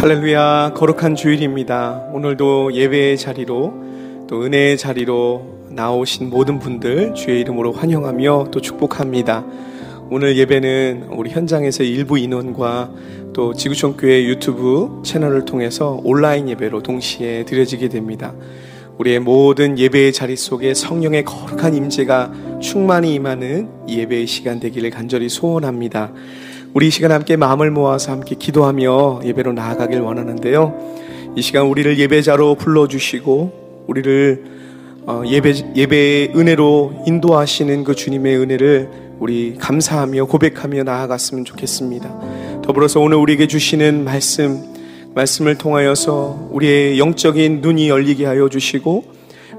할렐루야 거룩한 주일입니다. 오늘도 예배의 자리로 또 은혜의 자리로 나오신 모든 분들 주의 이름으로 환영하며 또 축복합니다. 오늘 예배는 우리 현장에서 일부 인원과 또 지구촌 교회 유튜브 채널을 통해서 온라인 예배로 동시에 드려지게 됩니다. 우리의 모든 예배의 자리 속에 성령의 거룩한 임재가 충만히 임하는 예배의 시간 되기를 간절히 소원합니다. 우리 이 시간 함께 마음을 모아서 함께 기도하며 예배로 나아가길 원하는데요. 이 시간 우리를 예배자로 불러주시고 우리를 어, 예배, 예배의 은혜로 인도하시는 그 주님의 은혜를 우리 감사하며 고백하며 나아갔으면 좋겠습니다. 더불어서 오늘 우리에게 주시는 말씀, 말씀을 통하여서 우리의 영적인 눈이 열리게 하여 주시고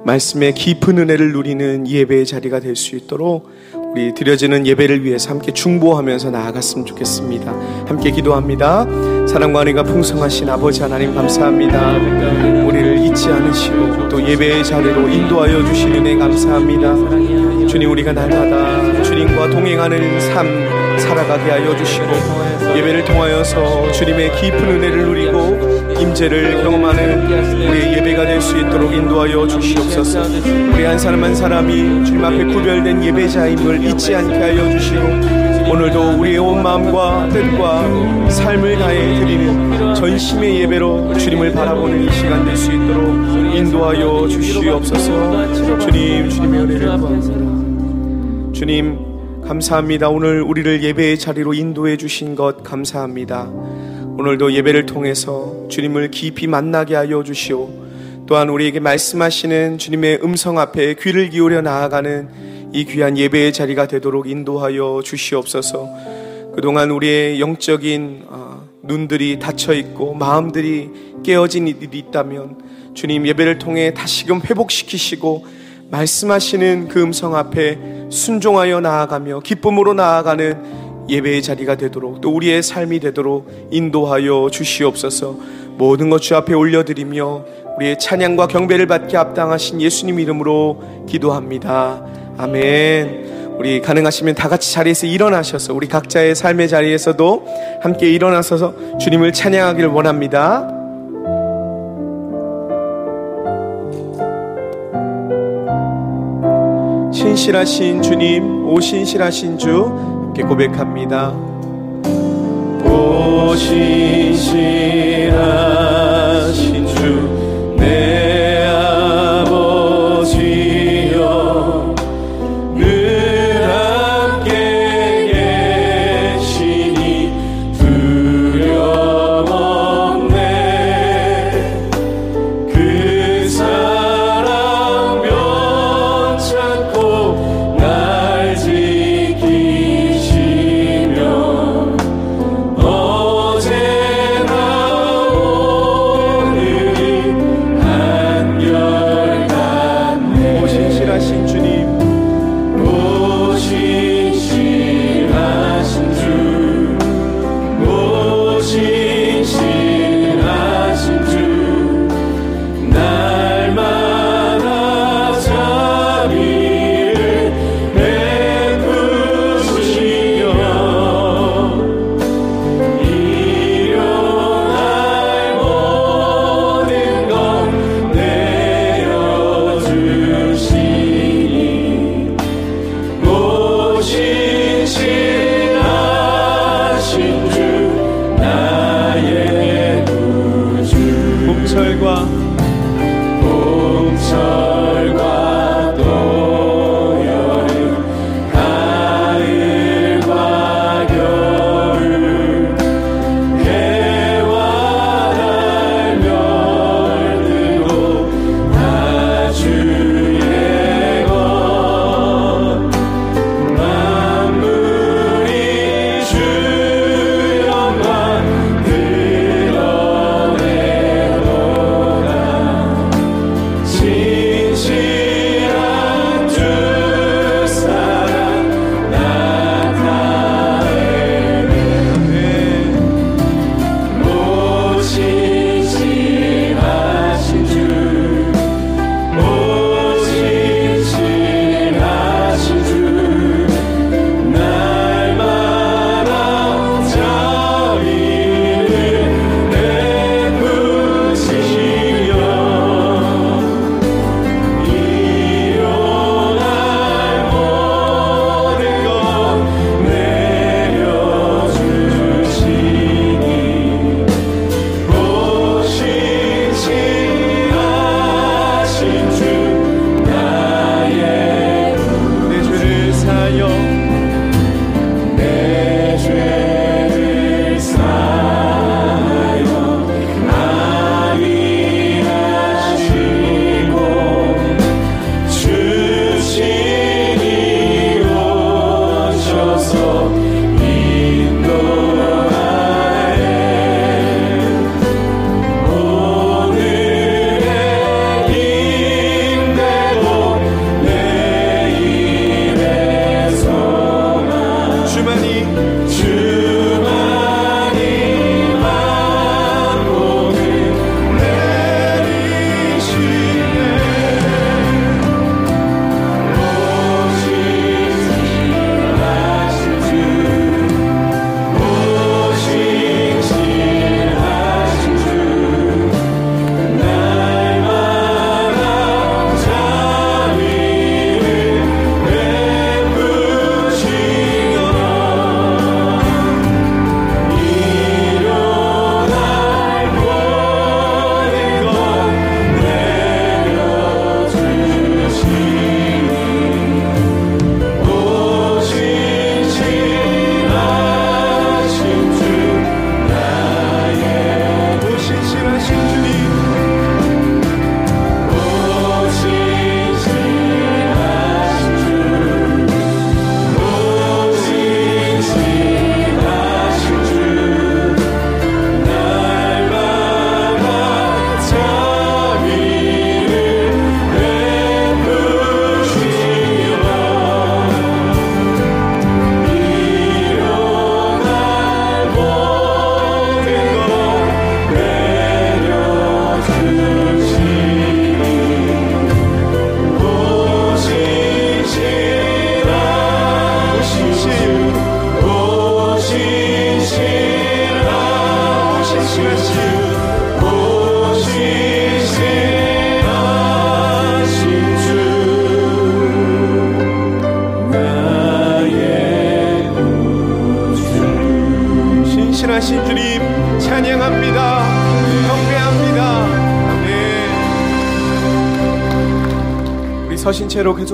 말씀의 깊은 은혜를 누리는 예배의 자리가 될 수 있도록 우리 드려지는 예배를 위해서 함께 중보하면서 나아갔으면 좋겠습니다. 함께 기도합니다. 사랑과 은혜가 풍성하신 아버지 하나님 감사합니다. 우리를 잊지 않으시고 또 예배의 자리로 인도하여 주신 은혜 감사합니다. 주님 우리가 날마다 주님과 동행하는 삶 살아가게 하여 주시고 예배를 통하여서 주님의 깊은 은혜를 누리고 임재를 경험하는 우리의 예배가 될 수 있도록 인도하여 주시옵소서. 우리 한 사람 한 사람이 주님 앞에 구별된 예배자임을 잊지 않게 하여 주시고 오늘도 우리의 온 마음과 뜻과 삶을 다해 드리는 전심의 예배로 주님을 바라보는 이 시간 될 수 있도록 인도하여 주시옵소서. 주님, 주님의 은혜를 구합니다. 주님, 감사합니다. 오늘 우리를 예배의 자리로 인도해 주신 것 감사합니다. 오늘도 예배를 통해서 주님을 깊이 만나게 하여 주시오. 또한 우리에게 말씀하시는 주님의 음성 앞에 귀를 기울여 나아가는 이 귀한 예배의 자리가 되도록 인도하여 주시옵소서. 그동안 우리의 영적인 어, 눈들이 닫혀 있고 마음들이 깨어진 이들이 있다면 주님 예배를 통해 다시금 회복시키시고 말씀하시는 그 음성 앞에 순종하여 나아가며 기쁨으로 나아가는 예배의 자리가 되도록 또 우리의 삶이 되도록 인도하여 주시옵소서 모든 것 주 앞에 올려드리며 우리의 찬양과 경배를 받게 합당하신 예수님 이름으로 기도합니다. 아멘. 우리 가능하시면 다 같이 자리에서 일어나셔서 우리 각자의 삶의 자리에서도 함께 일어나서 주님을 찬양하기를 원합니다. 신실하신 주님, 오 신실하신 주, 함께 고백합니다. 오 신실하신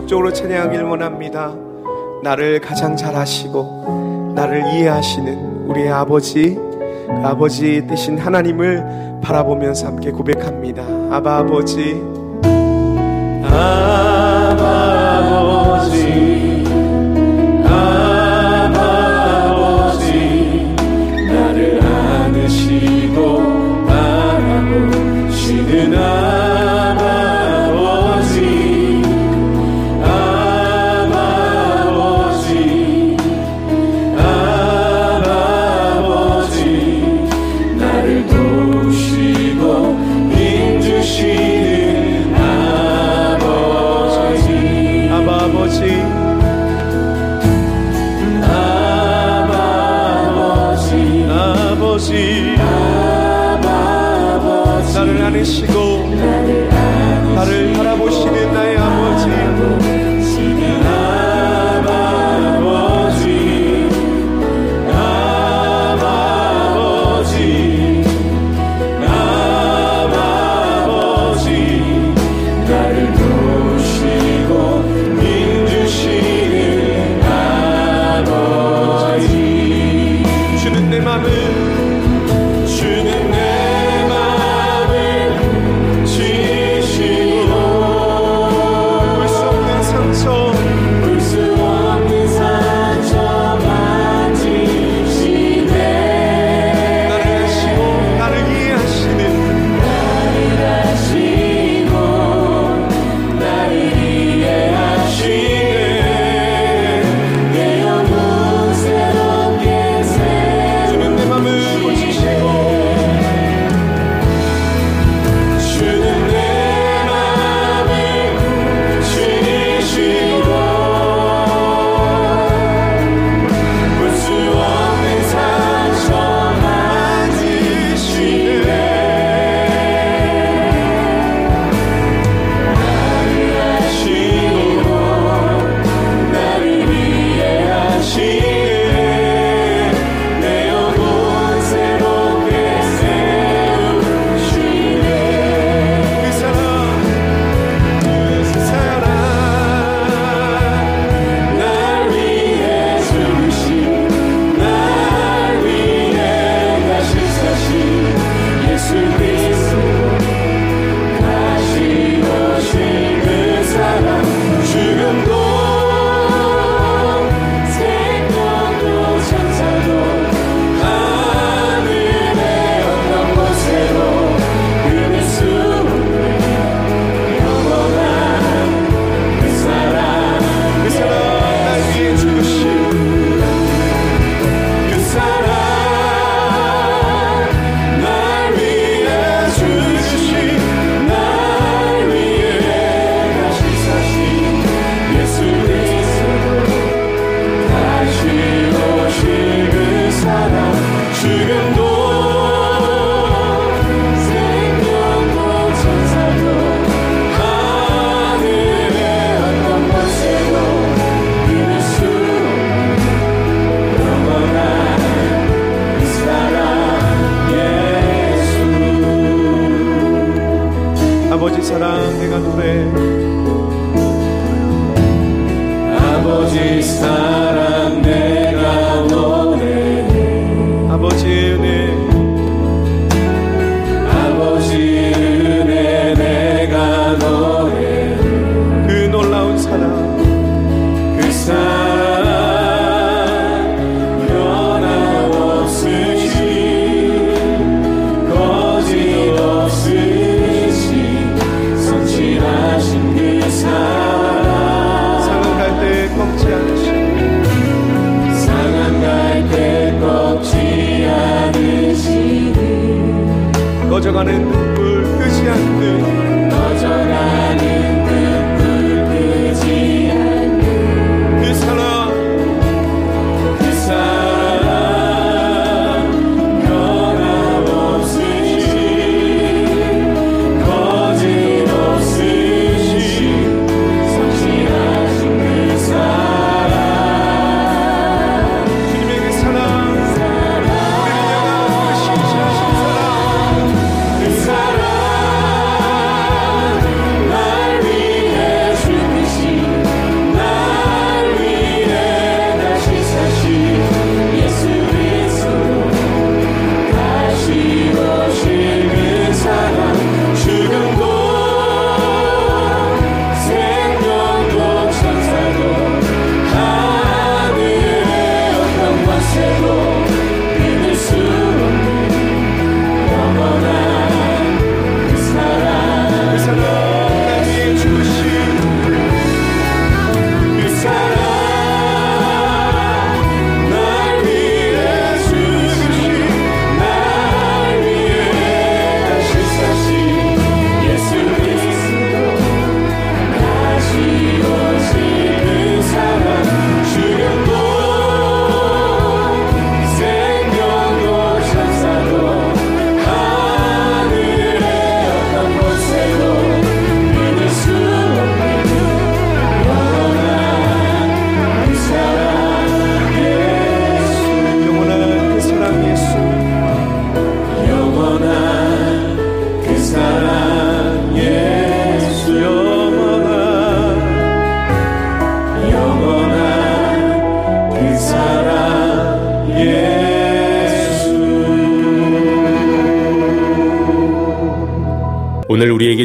적극적으로 찬양하길 원합니다. 나를 가장 잘 아시고 나를 이해하시는 우리의 아버지 그 아버지 되신 하나님을 바라보면서 함께 고백합니다. 아바 아버지 아바 아버지 나를 안으시고 바라보시는 아버지 안으시고 나를 바라보시는 나의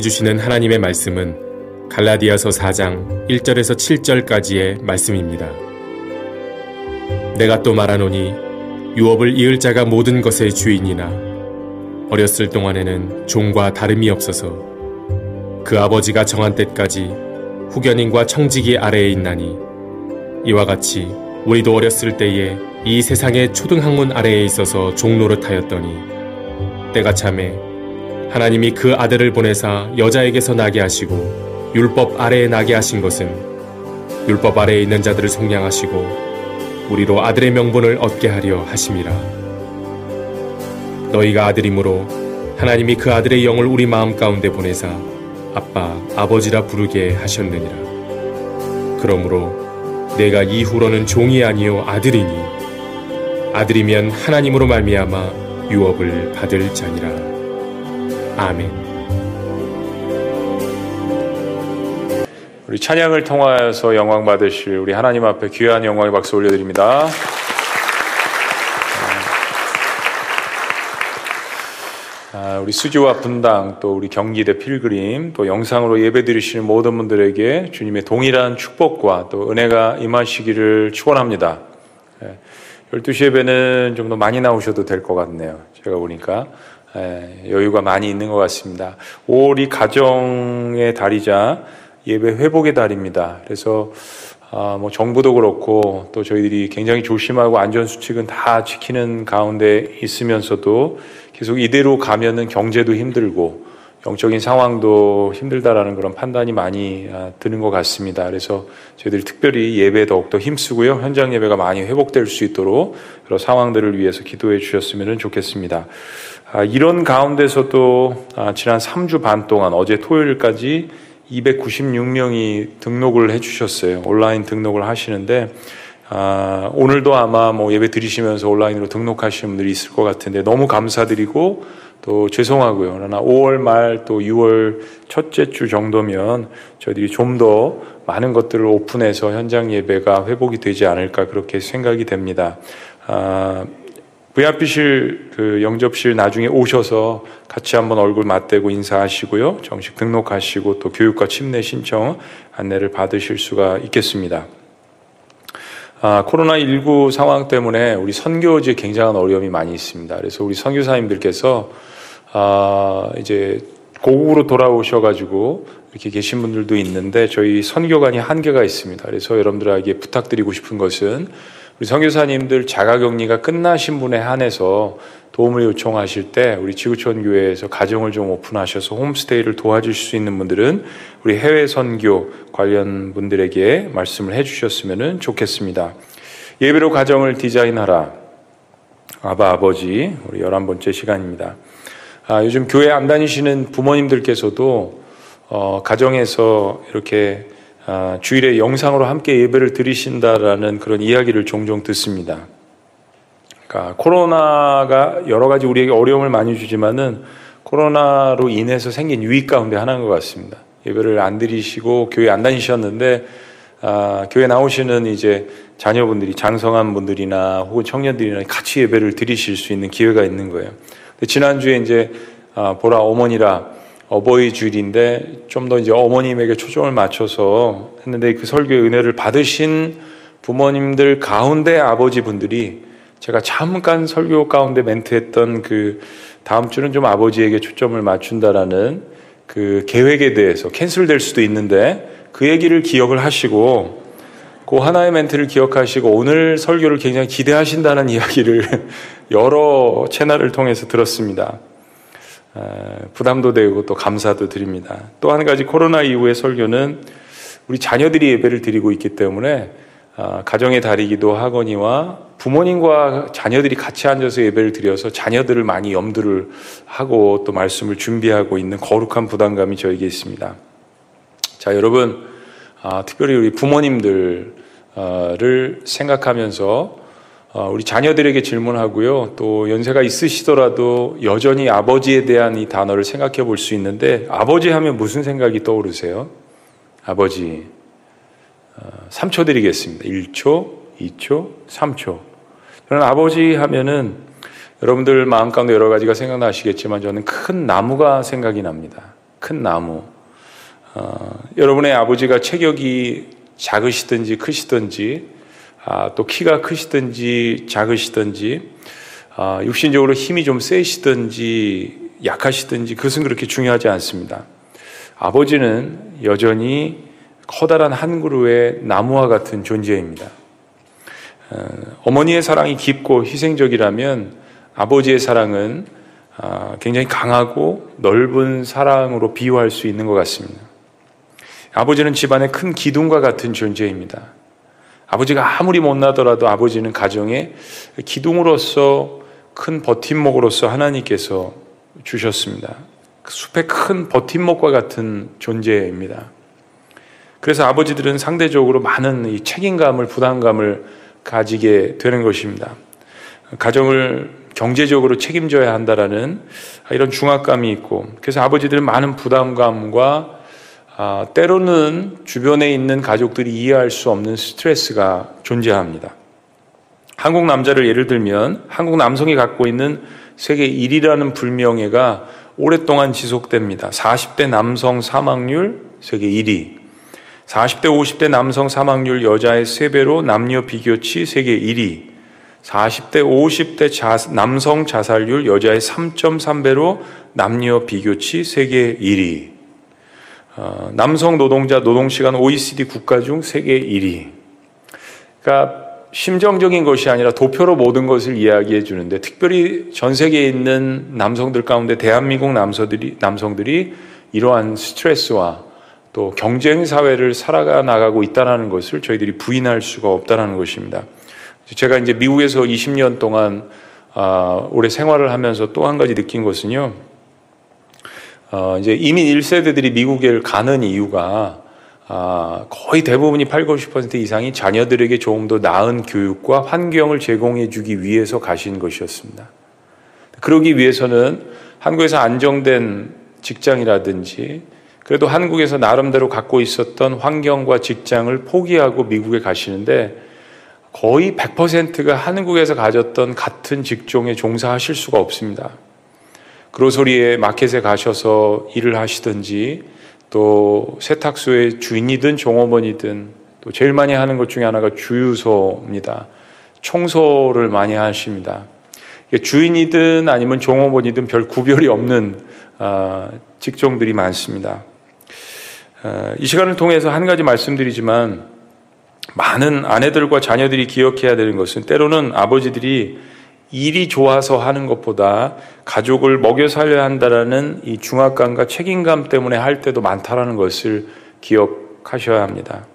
주시는 하나님의 말씀은 갈라디아서 4장 1절에서 7절까지의 말씀입니다. 내가 또 말하노니 유업을 이을 자가 모든 것의 주인이나 어렸을 동안에는 종과 다름이 없어서 그 아버지가 정한 때까지 후견인과 청지기 아래에 있나니 이와 같이 우리도 어렸을 때에 이 세상의 초등학문 아래에 있어서 종노릇하였더니 때가 참에 하나님이 그 아들을 보내사 여자에게서 나게 하시고 율법 아래에 나게 하신 것은 율법 아래에 있는 자들을 속량하시고 우리로 아들의 명분을 얻게 하려 하심이라. 너희가 아들이므로 하나님이 그 아들의 영을 우리 마음 가운데 보내사 아빠, 아버지라 부르게 하셨느니라. 그러므로 내가 이후로는 종이 아니요 아들이니 아들이면 하나님으로 말미암아 유업을 받을 자니라. 아멘. 우리 찬양을 통하여서 영광 받으실 우리 하나님 앞에 귀한 영광의 박수 올려드립니다. 아, 우리 수지와 분당 또 우리 경기대 필그림 또 영상으로 예배 드리시는 모든 분들에게 주님의 동일한 축복과 또 은혜가 임하시기를 축원합니다. 12시 예배는 좀 더 많이 나오셔도 될 것 같네요. 제가 보니까 예, 여유가 많이 있는 것 같습니다. 5월이 가정의 달이자 예배 회복의 달입니다. 그래서 아, 뭐 정부도 그렇고 또 저희들이 굉장히 조심하고 안전 수칙은 다 지키는 가운데 있으면서도 계속 이대로 가면은 경제도 힘들고 영적인 상황도 힘들다라는 그런 판단이 많이 아, 드는 것 같습니다. 그래서 저희들이 특별히 예배 더욱더 힘쓰고요. 현장 예배가 많이 회복될 수 있도록 그런 상황들을 위해서 기도해 주셨으면 좋겠습니다. 아, 이런 가운데서도 아, 지난 3주 반 동안 어제 토요일까지 296명이 등록을 해주셨어요. 온라인 등록을 하시는데 아, 오늘도 아마 뭐 예배 드리시면서 온라인으로 등록하시는 분들이 있을 것 같은데 너무 감사드리고 또 죄송하고요. 그러나 5월 말 또 6월 첫째 주 정도면 저희들이 좀 더 많은 것들을 오픈해서 현장 예배가 회복이 되지 않을까 그렇게 생각이 됩니다. 아, VIP실 그 영접실 나중에 오셔서 같이 한번 얼굴 맞대고 인사하시고요. 정식 등록하시고 또 교육과 침례 신청 안내를 받으실 수가 있겠습니다. 아, 코로나19 상황 때문에 우리 선교지에 굉장한 어려움이 많이 있습니다. 그래서 우리 선교사님들께서 아, 이제 고국으로 돌아오셔가지고 이렇게 계신 분들도 있는데 저희 선교관이 한계가 있습니다. 그래서 여러분들에게 부탁드리고 싶은 것은 우리 선교사님들 자가격리가 끝나신 분에 한해서 도움을 요청하실 때 우리 지구촌 교회에서 가정을 좀 오픈하셔서 홈스테이를 도와줄 수 있는 분들은 우리 해외 선교 관련 분들에게 말씀을 해주셨으면 좋겠습니다. 예배로 가정을 디자인하라. 아바 아버지 우리 열한 번째 시간입니다. 아, 요즘 교회 안 다니시는 부모님들께서도 어, 가정에서 이렇게 아, 주일에 영상으로 함께 예배를 드리신다라는 그런 이야기를 종종 듣습니다. 그러니까 코로나가 여러 가지 우리에게 어려움을 많이 주지만은 코로나로 인해서 생긴 유익 가운데 하나인 것 같습니다. 예배를 안 드리시고 교회 안 다니셨는데 아, 교회 나오시는 이제 자녀분들이 장성한 분들이나 혹은 청년들이나 같이 예배를 드리실 수 있는 기회가 있는 거예요. 지난주에 이제 아, 보라 어머니라 어버이 주일인데 좀 더 이제 어머님에게 초점을 맞춰서 했는데 그 설교의 은혜를 받으신 부모님들 가운데 아버지 분들이 제가 잠깐 설교 가운데 멘트했던 그 다음 주는 좀 아버지에게 초점을 맞춘다라는 그 계획에 대해서 캔슬될 수도 있는데 그 얘기를 기억을 하시고 그 하나의 멘트를 기억하시고 오늘 설교를 굉장히 기대하신다는 이야기를 여러 채널을 통해서 들었습니다. 부담도 되고 또 감사도 드립니다. 또 한 가지 코로나 이후의 설교는 우리 자녀들이 예배를 드리고 있기 때문에 아, 가정의 달이기도 하거니와 부모님과 자녀들이 같이 앉아서 예배를 드려서 자녀들을 많이 염두를 하고 또 말씀을 준비하고 있는 거룩한 부담감이 저에게 있습니다. 자, 여러분, 아, 특별히 우리 부모님들을 생각하면서 어, 우리 자녀들에게 질문하고요. 또 연세가 있으시더라도 여전히 아버지에 대한 이 단어를 생각해 볼 수 있는데 아버지 하면 무슨 생각이 떠오르세요? 아버지. 3초 어, 드리겠습니다. 1초, 2초, 3초. 저는 아버지 하면은 여러분들 마음 가운데 여러 가지가 생각나시겠지만 저는 큰 나무가 생각이 납니다. 큰 나무. 어, 여러분의 아버지가 체격이 작으시든지 크시든지 아, 또 키가 크시든지 작으시든지 아, 육신적으로 힘이 좀 세시든지 약하시든지 그것은 그렇게 중요하지 않습니다. 아버지는 여전히 커다란 한 그루의 나무와 같은 존재입니다. 어, 어머니의 사랑이 깊고 희생적이라면 아버지의 사랑은 아, 굉장히 강하고 넓은 사랑으로 비유할 수 있는 것 같습니다. 아버지는 집안의 큰 기둥과 같은 존재입니다. 아버지가 아무리 못나더라도 아버지는 가정의 기둥으로서 큰 버팀목으로서 하나님께서 주셨습니다. 그 숲의 큰 버팀목과 같은 존재입니다. 그래서 아버지들은 상대적으로 많은 이 책임감을, 부담감을 가지게 되는 것입니다. 가정을 경제적으로 책임져야 한다라는 이런 중압감이 있고, 그래서 아버지들은 많은 부담감과 아, 때로는 주변에 있는 가족들이 이해할 수 없는 스트레스가 존재합니다. 한국 남자를 예를 들면 한국 남성이 갖고 있는 세계 1위라는 불명예가 오랫동안 지속됩니다. 40대 남성 사망률 세계 1위. 40대 50대 남성 사망률 여자의 3배로 남녀 비교치 세계 1위. 40대 50대 자, 남성 자살률 여자의 3.3배로 남녀 비교치 세계 1위. 어, 남성 노동자 노동시간 OECD 국가 중 세계 1위. 그러니까 심정적인 것이 아니라 도표로 모든 것을 이야기해 주는데 특별히 전 세계에 있는 남성들 가운데 대한민국 남성들이, 남성들이 이러한 스트레스와 또 경쟁 사회를 살아가 나가고 있다는 것을 저희들이 부인할 수가 없다는 것입니다. 제가 이제 미국에서 20년 동안 아, 오래 생활을 하면서 또 한 가지 느낀 것은요. 어, 이제 이민 1세대들이 미국에 가는 이유가 아, 거의 대부분이 8, 90% 이상이 자녀들에게 조금 더 나은 교육과 환경을 제공해 주기 위해서 가신 것이었습니다. 그러기 위해서는 한국에서 안정된 직장이라든지 그래도 한국에서 나름대로 갖고 있었던 환경과 직장을 포기하고 미국에 가시는데 거의 100%가 한국에서 가졌던 같은 직종에 종사하실 수가 없습니다. 그로소리에 마켓에 가셔서 일을 하시든지 또 세탁소의 주인이든 종업원이든 또 제일 많이 하는 것 중에 하나가 주유소입니다. 청소를 많이 하십니다. 주인이든 아니면 종업원이든 별 구별이 없는 아, 직종들이 많습니다. 아, 이 시간을 통해서 한 가지 말씀드리지만 많은 아내들과 자녀들이 기억해야 되는 것은 때로는 아버지들이 일이 좋아서 하는 것보다 가족을 먹여 살려야 한다라는 이 중압감과 책임감 때문에 할 때도 많다라는 것을 기억하셔야 합니다.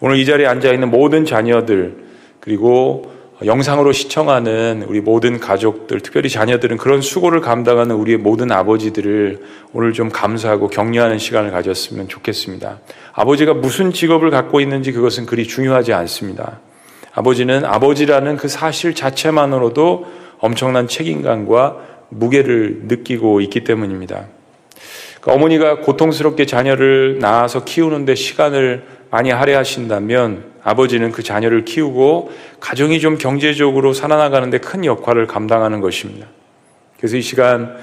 오늘 이 자리에 앉아 있는 모든 자녀들 그리고 영상으로 시청하는 우리 모든 가족들, 특별히 자녀들은 그런 수고를 감당하는 우리의 모든 아버지들을 오늘 좀 감사하고 격려하는 시간을 가졌으면 좋겠습니다. 아버지가 무슨 직업을 갖고 있는지 그것은 그리 중요하지 않습니다. 아버지는 아버지라는 그 사실 자체만으로도 엄청난 책임감과 무게를 느끼고 있기 때문입니다. 그러니까 어머니가 고통스럽게 자녀를 낳아서 키우는데 시간을 많이 할애하신다면 아버지는 그 자녀를 키우고 가정이 좀 경제적으로 살아나가는데 큰 역할을 감당하는 것입니다. 그래서 이 시간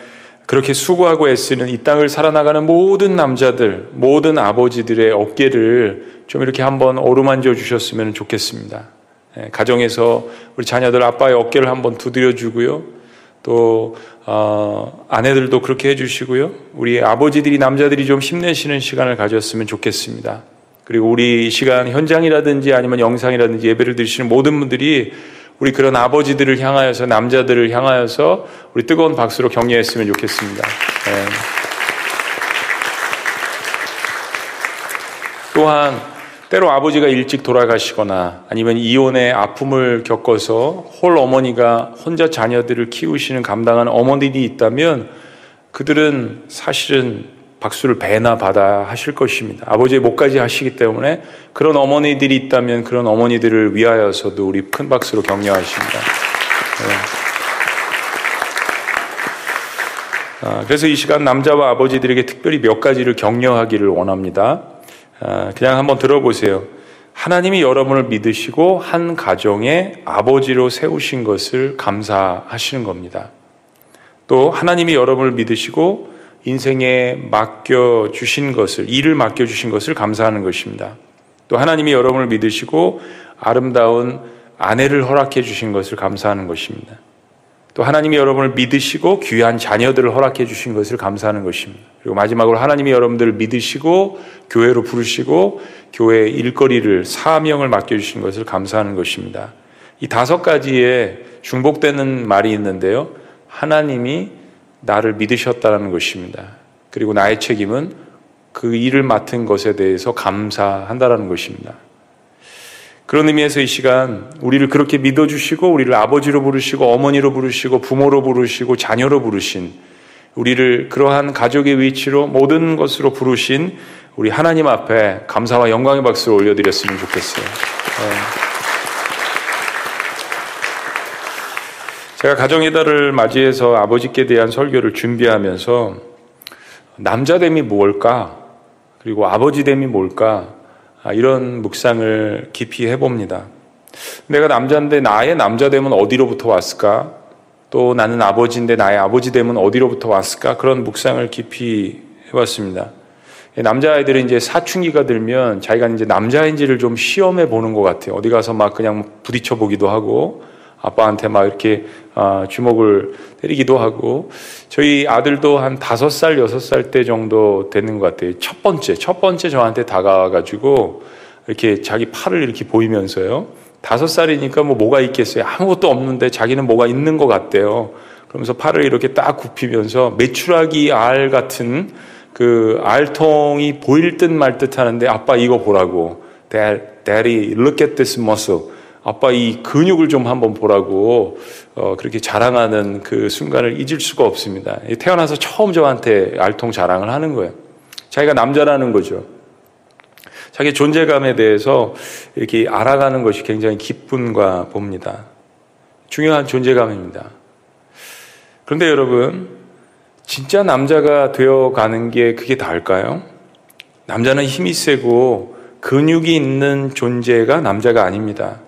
그렇게 수고하고 애쓰는 이 땅을 살아나가는 모든 남자들, 모든 아버지들의 어깨를 좀 이렇게 한번 어루만져 주셨으면 좋겠습니다. 예, 가정에서 우리 자녀들 아빠의 어깨를 한번 두드려 주고요. 또 어, 아내들도 그렇게 해주시고요. 우리 아버지들이 남자들이 좀 힘내시는 시간을 가졌으면 좋겠습니다. 그리고 우리 시간 현장이라든지 아니면 영상이라든지 예배를 드리시는 모든 분들이 우리 그런 아버지들을 향하여서 남자들을 향하여서 우리 뜨거운 박수로 격려했으면 좋겠습니다. 네. 또한 때로 아버지가 일찍 돌아가시거나 아니면 이혼의 아픔을 겪어서 홀 어머니가 혼자 자녀들을 키우시는 감당하는 어머니들이 있다면 그들은 사실은 박수를 배나 받아 하실 것입니다. 아버지의 목까지 하시기 때문에 그런 어머니들이 있다면 그런 어머니들을 위하여서도 우리 큰 박수로 격려하십니다. 네. 아, 그래서 이 시간 남자와 아버지들에게 특별히 몇 가지를 격려하기를 원합니다. 아, 그냥 한번 들어보세요. 하나님이 여러분을 믿으시고 한 가정의 아버지로 세우신 것을 감사하시는 겁니다. 또 하나님이 여러분을 믿으시고 인생에 맡겨 주신 것을 일을 맡겨 주신 것을 감사하는 것입니다. 또 하나님이 여러분을 믿으시고 아름다운 아내를 허락해 주신 것을 감사하는 것입니다. 또 하나님이 여러분을 믿으시고 귀한 자녀들을 허락해 주신 것을 감사하는 것입니다. 그리고 마지막으로 하나님이 여러분들을 믿으시고 교회로 부르시고 교회 일거리를 사명을 맡겨 주신 것을 감사하는 것입니다. 이 다섯 가지에 중복되는 말이 있는데요. 하나님이 나를 믿으셨다는 것입니다. 그리고 나의 책임은 그 일을 맡은 것에 대해서 감사한다라는 것입니다. 그런 의미에서 이 시간 우리를 그렇게 믿어주시고 우리를 아버지로 부르시고 어머니로 부르시고 부모로 부르시고 자녀로 부르신 우리를 그러한 가족의 위치로 모든 것으로 부르신 우리 하나님 앞에 감사와 영광의 박수를 올려드렸으면 좋겠어요. 네. 제가 가정의 달을 맞이해서 아버지께 대한 설교를 준비하면서 남자됨이 뭘까? 그리고 아버지됨이 뭘까? 아, 이런 묵상을 깊이 해봅니다. 내가 남자인데 나의 남자됨은 어디로부터 왔을까? 또 나는 아버지인데 나의 아버지됨은 어디로부터 왔을까? 그런 묵상을 깊이 해봤습니다. 남자아이들은 이제 사춘기가 들면 자기가 이제 남자인지를 좀 시험해 보는 것 같아요. 어디 가서 막 그냥 부딪혀 보기도 하고 아빠한테 막 이렇게 아, 주먹을 때리기도 하고 저희 아들도 한 다섯 살 여섯 살 때 정도 되는 것 같아요. 첫 번째 첫 번째 저한테 다가와가지고 이렇게 자기 팔을 이렇게 보이면서요. 다섯 살이니까 뭐 뭐가 있겠어요. 아무것도 없는데 자기는 뭐가 있는 것 같대요. 그러면서 팔을 이렇게 딱 굽히면서 메추라기 알 같은 그 알통이 보일 듯 말 듯 하는데 아빠 이거 보라고. Daddy, look at this muscle. 아빠 이 근육을 좀 한번 보라고 어, 그렇게 자랑하는 그 순간을 잊을 수가 없습니다. 태어나서 처음 저한테 알통 자랑을 하는 거예요. 자기가 남자라는 거죠. 자기 존재감에 대해서 이렇게 알아가는 것이 굉장히 기쁨과 봅니다. 중요한 존재감입니다. 그런데 여러분, 진짜 남자가 되어 가는 게 그게 다일까요? 남자는 힘이 세고 근육이 있는 존재가 남자가 아닙니다.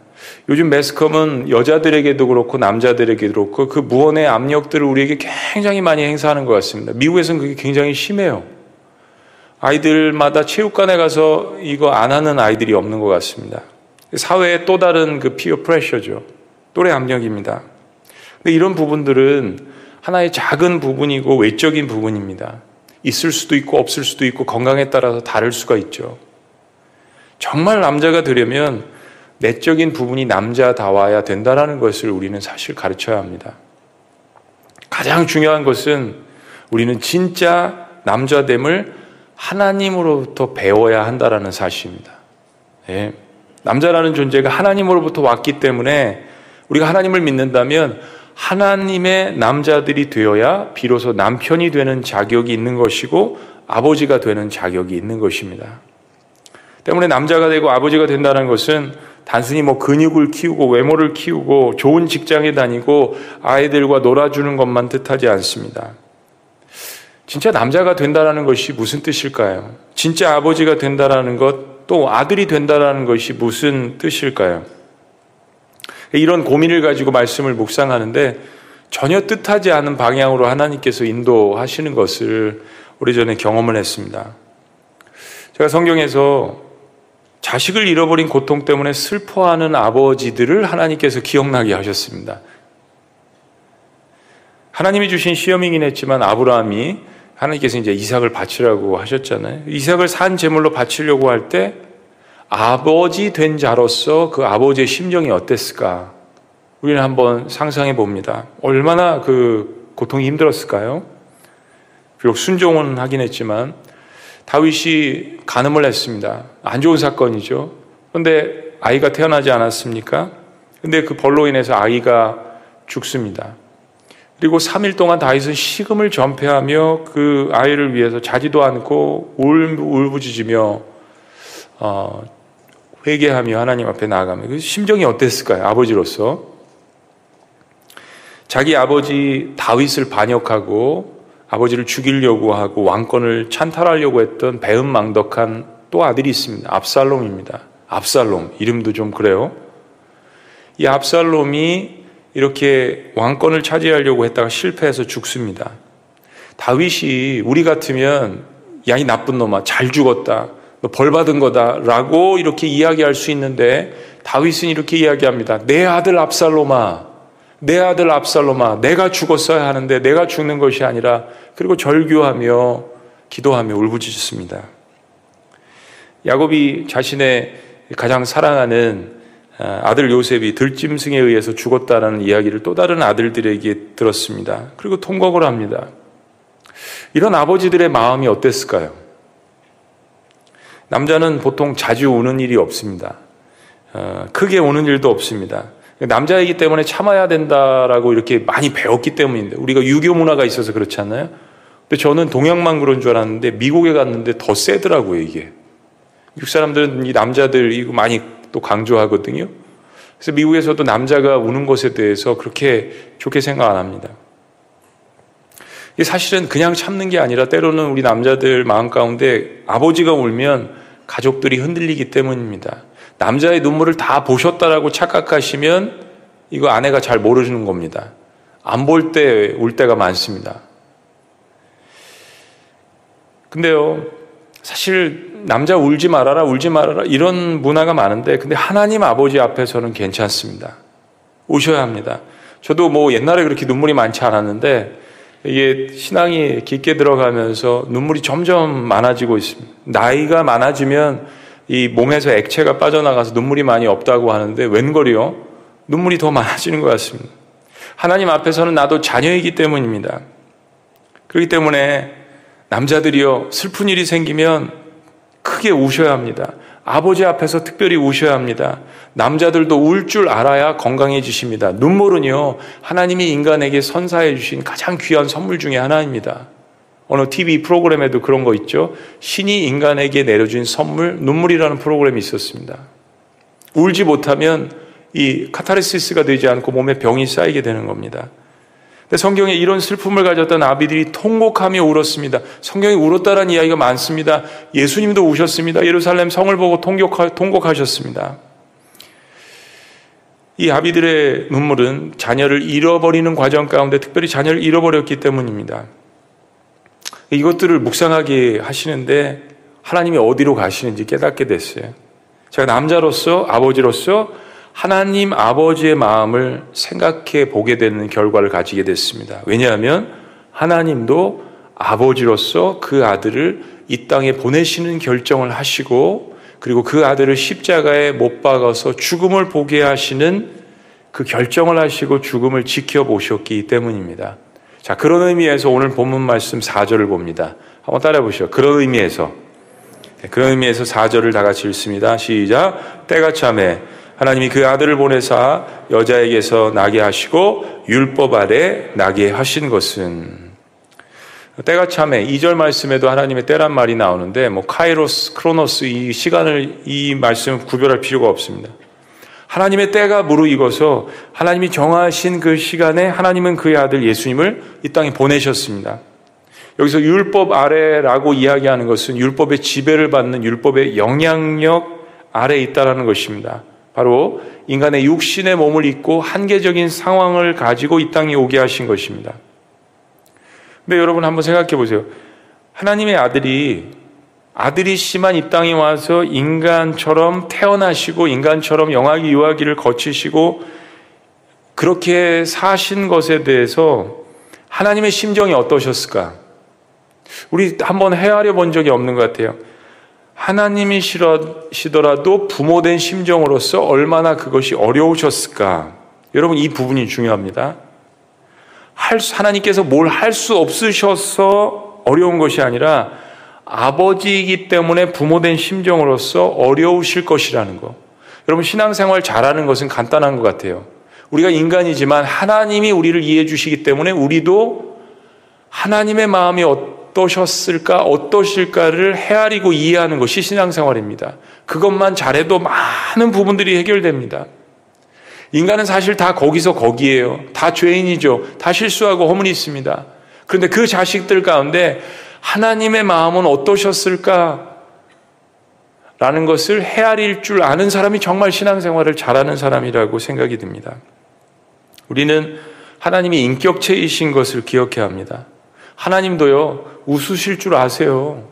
요즘 매스컴은 여자들에게도 그렇고 남자들에게도 그렇고 그 무언의 압력들을 우리에게 굉장히 많이 행사하는 것 같습니다. 미국에서는 그게 굉장히 심해요. 아이들마다 체육관에 가서 이거 안 하는 아이들이 없는 것 같습니다. 사회의 또 다른 그 피어 프레셔죠. 또래 압력입니다. 근데 이런 부분들은 하나의 작은 부분이고 외적인 부분입니다. 있을 수도 있고 없을 수도 있고 건강에 따라서 다를 수가 있죠. 정말 남자가 되려면 내적인 부분이 남자다워야 된다라는 것을 우리는 사실 가르쳐야 합니다. 가장 중요한 것은 우리는 진짜 남자됨을 하나님으로부터 배워야 한다라는 사실입니다. 네. 남자라는 존재가 하나님으로부터 왔기 때문에 우리가 하나님을 믿는다면 하나님의 남자들이 되어야 비로소 남편이 되는 자격이 있는 것이고 아버지가 되는 자격이 있는 것입니다. 때문에 남자가 되고 아버지가 된다는 것은 단순히 뭐 근육을 키우고 외모를 키우고 좋은 직장에 다니고 아이들과 놀아주는 것만 뜻하지 않습니다. 진짜 남자가 된다라는 것이 무슨 뜻일까요? 진짜 아버지가 된다라는 것, 또 아들이 된다라는 것이 무슨 뜻일까요? 이런 고민을 가지고 말씀을 묵상하는데 전혀 뜻하지 않은 방향으로 하나님께서 인도하시는 것을 오래전에 경험을 했습니다. 제가 성경에서 자식을 잃어버린 고통 때문에 슬퍼하는 아버지들을 하나님께서 기억나게 하셨습니다. 하나님이 주신 시험이긴 했지만 아브라함이 하나님께서 이제 이삭을 바치라고 하셨잖아요. 이삭을 산 제물로 바치려고 할 때 아버지 된 자로서 그 아버지의 심정이 어땠을까? 우리는 한번 상상해 봅니다. 얼마나 그 고통이 힘들었을까요? 비록 순종은 하긴 했지만 다윗이 간음을 했습니다. 안 좋은 사건이죠. 그런데 아이가 태어나지 않았습니까? 근데 그 벌로 인해서 아이가 죽습니다. 그리고 3일 동안 다윗은 식음을 전폐하며 그 아이를 위해서 자지도 않고 울부짖으며 어, 회개하며 하나님 앞에 나아가며 그 심정이 어땠을까요? 아버지로서 자기 아버지 다윗을 반역하고 아버지를 죽이려고 하고 왕권을 찬탈하려고 했던 배은망덕한 또 아들이 있습니다. 압살롬입니다. 압살롬 이름도 좀 그래요. 이 압살롬이 이렇게 왕권을 차지하려고 했다가 실패해서 죽습니다. 다윗이 우리 같으면 야, 이 나쁜 놈아, 잘 죽었다. 너 벌 받은 거다. 라고 이렇게 이야기할 수 있는데 다윗은 이렇게 이야기합니다. 내 아들 압살롬아, 내 아들 압살롬아, 내가 죽었어야 하는데 내가 죽는 것이 아니라 그리고 절규하며 기도하며 울부짖습니다. 야곱이 자신의 가장 사랑하는 아, 아들 요셉이 들짐승에 의해서 죽었다라는 이야기를 또 다른 아들들에게 들었습니다. 그리고 통곡을 합니다. 이런 아버지들의 마음이 어땠을까요? 남자는 보통 자주 우는 일이 없습니다. 어, 크게 우는 일도 없습니다. 남자이기 때문에 참아야 된다라고 이렇게 많이 배웠기 때문인데 우리가 유교 문화가 있어서 그렇지 않나요? 근데 저는 동양만 그런 줄 알았는데 미국에 갔는데 더 세더라고요 이게. 미국 사람들은 이 남자들 이거 많이 또 강조하거든요. 그래서 미국에서도 남자가 우는 것에 대해서 그렇게 좋게 생각 안 합니다. 이게 사실은 그냥 참는 게 아니라 때로는 우리 남자들 마음 가운데 아버지가 울면 가족들이 흔들리기 때문입니다. 남자의 눈물을 다 보셨다라고 착각하시면 이거 아내가 잘 모르는 겁니다. 안 볼 때 울 때가 많습니다. 근데요, 사실 남자 울지 말아라, 울지 말아라 이런 문화가 많은데 근데 하나님 아버지 앞에서는 괜찮습니다. 우셔야 합니다. 저도 뭐 옛날에 그렇게 눈물이 많지 않았는데 이게 신앙이 깊게 들어가면서 눈물이 점점 많아지고 있습니다. 나이가 많아지면 이 몸에서 액체가 빠져나가서 눈물이 많이 없다고 하는데 웬걸이요? 눈물이 더 많아지는 것 같습니다. 하나님 앞에서는 나도 자녀이기 때문입니다. 그렇기 때문에 남자들이요, 슬픈 일이 생기면 크게 우셔야 합니다. 아버지 앞에서 특별히 우셔야 합니다. 남자들도 울 줄 알아야 건강해지십니다. 눈물은요, 하나님이 인간에게 선사해 주신 가장 귀한 선물 중의 하나입니다. 어느 TV 프로그램에도 그런 거 있죠. 신이 인간에게 내려준 선물, 눈물이라는 프로그램이 있었습니다. 울지 못하면 이 카타르시스가 되지 않고 몸에 병이 쌓이게 되는 겁니다. 성경에 이런 슬픔을 가졌던 아비들이 통곡하며 울었습니다. 성경에 울었다라는 이야기가 많습니다. 예수님도 우셨습니다. 예루살렘 성을 보고 통곡하, 셨습니다이 아비들의 눈물은 자녀를 잃어버리는 과정 가운데 특별히 자녀를 잃어버렸기 때문입니다. 이것들을 묵상하게 하시는데 하나님이 어디로 가시는지 깨닫게 됐어요. 제가 남자로서 아버지로서 하나님 아버지의 마음을 생각해 보게 되는 결과를 가지게 됐습니다. 왜냐하면 하나님도 아버지로서 그 아들을 이 땅에 보내시는 결정을 하시고 그리고 그 아들을 십자가에 못 박아서 죽음을 보게 하시는 그 결정을 하시고 죽음을 지켜보셨기 때문입니다. 자, 그런 의미에서 오늘 본문 말씀 4절을 봅니다. 한번 따라해 보시죠. 그런 의미에서. 네, 그런 의미에서 4절을 다 같이 읽습니다. 시작. 때가 참에 하나님이 그 아들을 보내사 여자에게서 나게 하시고 율법 아래 나게 하신 것은 때가 참에 2절 말씀에도 하나님의 때란 말이 나오는데 뭐 카이로스, 크로노스 이 시간을 이 말씀 구별할 필요가 없습니다. 하나님의 때가 무르익어서 하나님이 정하신 그 시간에 하나님은 그의 아들 예수님을 이 땅에 보내셨습니다. 여기서 율법 아래라고 이야기하는 것은 율법의 지배를 받는 율법의 영향력 아래 있다라는 것입니다. 바로 인간의 육신의 몸을 입고 한계적인 상황을 가지고 이 땅에 오게 하신 것입니다. 근데 여러분 한번 생각해 보세요. 하나님의 아들이 아들이 심한 이 땅에 와서 인간처럼 태어나시고 인간처럼 영화기 유아기를 거치시고 그렇게 사신 것에 대해서 하나님의 심정이 어떠셨을까? 우리 한번 헤아려 본 적이 없는 것 같아요. 하나님이시더라도 부모된 심정으로서 얼마나 그것이 어려우셨을까? 여러분 이 부분이 중요합니다. 할 수, 하나님께서 뭘 할 수 없으셔서 어려운 것이 아니라 아버지이기 때문에 부모된 심정으로서 어려우실 것이라는 거. 여러분 신앙생활 잘하는 것은 간단한 것 같아요. 우리가 인간이지만 하나님이 우리를 이해해 주시기 때문에 우리도 하나님의 마음이 어떠셨을까, 어떠실까를 헤아리고 이해하는 것이 신앙생활입니다. 그것만 잘해도 많은 부분들이 해결됩니다. 인간은 사실 다 거기서 거기에요. 다 죄인이죠. 다 실수하고 허물이 있습니다. 그런데 그 자식들 가운데 하나님의 마음은 어떠셨을까? 라는 것을 헤아릴 줄 아는 사람이 정말 신앙생활을 잘하는 사람이라고 생각이 듭니다. 우리는 하나님이 인격체이신 것을 기억해야 합니다. 하나님도요, 웃으실 줄 아세요.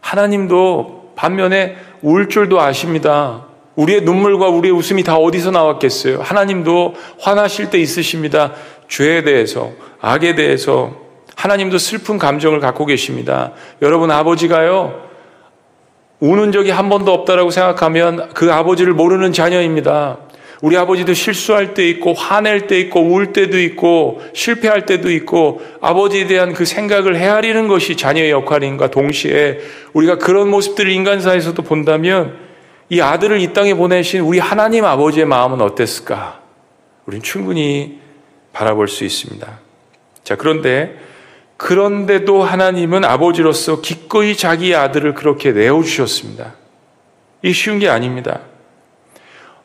하나님도 반면에 울 줄도 아십니다. 우리의 눈물과 우리의 웃음이 다 어디서 나왔겠어요? 하나님도 화나실 때 있으십니다. 죄에 대해서, 악에 대해서. 하나님도 슬픈 감정을 갖고 계십니다. 여러분 아버지가요, 우는 적이 한 번도 없다라고 생각하면 그 아버지를 모르는 자녀입니다. 우리 아버지도 실수할 때 있고 화낼 때 있고 울 때도 있고 실패할 때도 있고 아버지에 대한 그 생각을 헤아리는 것이 자녀의 역할인가 동시에 우리가 그런 모습들을 인간사에서도 본다면 이 아들을 이 땅에 보내신 우리 하나님 아버지의 마음은 어땠을까? 우리는 충분히 바라볼 수 있습니다. 자, 그런데 그런데도 하나님은 아버지로서 기꺼이 자기 아들을 그렇게 내어주셨습니다. 이 쉬운 게 아닙니다.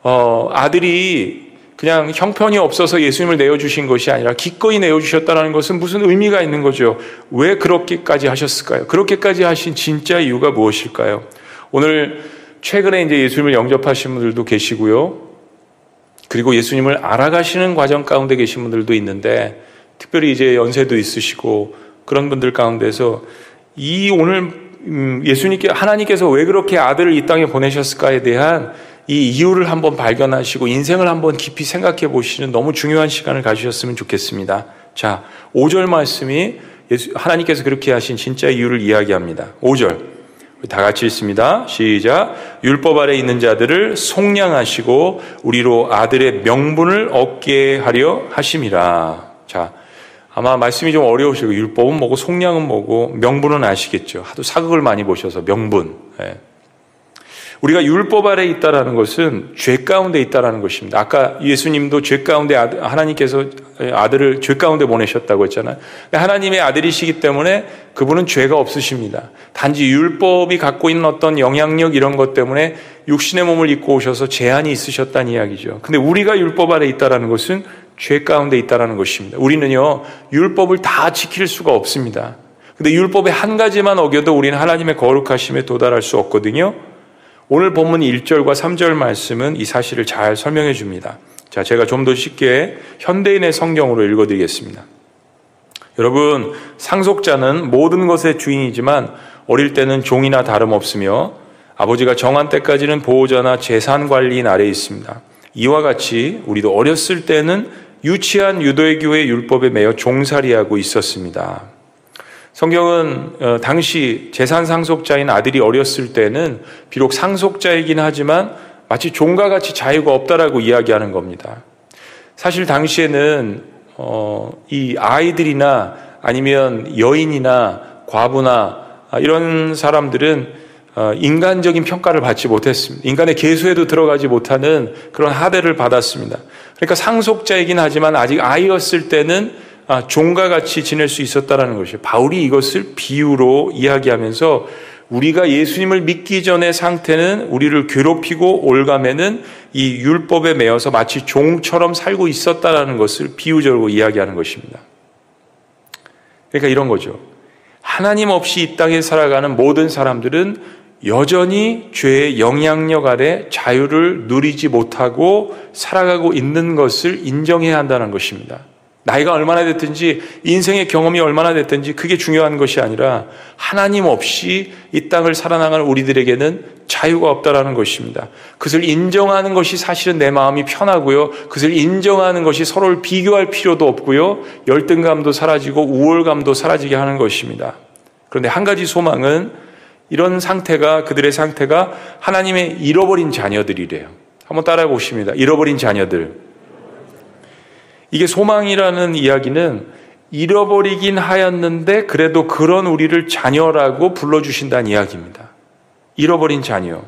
어, 아들이 그냥 형편이 없어서 예수님을 내어주신 것이 아니라 기꺼이 내어주셨다는 것은 무슨 의미가 있는 거죠. 왜 그렇게까지 하셨을까요? 그렇게까지 하신 진짜 이유가 무엇일까요? 오늘 최근에 이제 예수님을 영접하신 분들도 계시고요. 그리고 예수님을 알아가시는 과정 가운데 계신 분들도 있는데 특별히 이제 연세도 있으시고 그런 분들 가운데서 이 오늘 음, 예수님께 하나님께서 왜 그렇게 아들을 이 땅에 보내셨을까에 대한 이 이유를 한번 발견하시고 인생을 한번 깊이 생각해 보시는 너무 중요한 시간을 가지셨으면 좋겠습니다. 자, 5절 말씀이 예수, 하나님께서 그렇게 하신 진짜 이유를 이야기합니다. 5절. 다 같이 읽습니다. 시작. 율법 아래 있는 자들을 속량하시고 우리로 아들의 명분을 얻게 하려 하심이라. 자, 아마 말씀이 좀 어려우시고 율법은 뭐고 속량은 뭐고 명분은 아시겠죠. 하도 사극을 많이 보셔서 명분. 예. 우리가 율법 아래 있다라는 것은 죄 가운데 있다라는 것입니다. 아까 예수님도 죄 가운데 하나님께서 아들을 죄 가운데 보내셨다고 했잖아요. 하나님의 아들이시기 때문에 그분은 죄가 없으십니다. 단지 율법이 갖고 있는 어떤 영향력 이런 것 때문에 육신의 몸을 입고 오셔서 제한이 있으셨다는 이야기죠. 근데 우리가 율법 아래 있다라는 것은 죄 가운데 있다라는 것입니다. 우리는요, 율법을 다 지킬 수가 없습니다. 근데 율법의 한 가지만 어겨도 우리는 하나님의 거룩하심에 도달할 수 없거든요. 오늘 본문 1절과 3절 말씀은 이 사실을 잘 설명해 줍니다. 자, 제가 좀 더 쉽게 현대인의 성경으로 읽어 드리겠습니다. 여러분, 상속자는 모든 것의 주인이지만 어릴 때는 종이나 다름없으며 아버지가 정한 때까지는 보호자나 재산 관리인 아래에 있습니다. 이와 같이 우리도 어렸을 때는 유치한 유도의 율법에 매여 종살이하고 있었습니다. 성경은 어, 당시 재산 상속자인 아들이 어렸을 때는 비록 상속자이긴 하지만 마치 종과 같이 자유가 없다라고 이야기하는 겁니다. 사실 당시에는 어, 이 아이들이나 아니면 여인이나 과부나 이런 사람들은 어, 인간적인 평가를 받지 못했습니다. 인간의 계수에도 들어가지 못하는 그런 하대를 받았습니다. 그러니까 상속자이긴 하지만 아직 아이였을 때는 아, 종과 같이 지낼 수 있었다라는 것이에요. 바울이 이것을 비유로 이야기하면서 우리가 예수님을 믿기 전의 상태는 우리를 괴롭히고 올가매는 이 율법에 매여서 마치 종처럼 살고 있었다라는 것을 비유적으로 이야기하는 것입니다. 그러니까 이런 거죠. 하나님 없이 이 땅에 살아가는 모든 사람들은 여전히 죄의 영향력 아래 자유를 누리지 못하고 살아가고 있는 것을 인정해야 한다는 것입니다. 나이가 얼마나 됐든지 인생의 경험이 얼마나 됐든지 그게 중요한 것이 아니라 하나님 없이 이 땅을 살아나가는 우리들에게는 자유가 없다라는 것입니다. 그것을 인정하는 것이 사실은 내 마음이 편하고요. 그것을 인정하는 것이 서로를 비교할 필요도 없고요. 열등감도 사라지고 우월감도 사라지게 하는 것입니다. 그런데 한 가지 소망은 이런 상태가 그들의 상태가 하나님의 잃어버린 자녀들이래요. 한번 따라해 보십니다. 잃어버린 자녀들. 이게 소망이라는 이야기는 잃어버리긴 하였는데 그래도 그런 우리를 자녀라고 불러주신다는 이야기입니다. 잃어버린 자녀.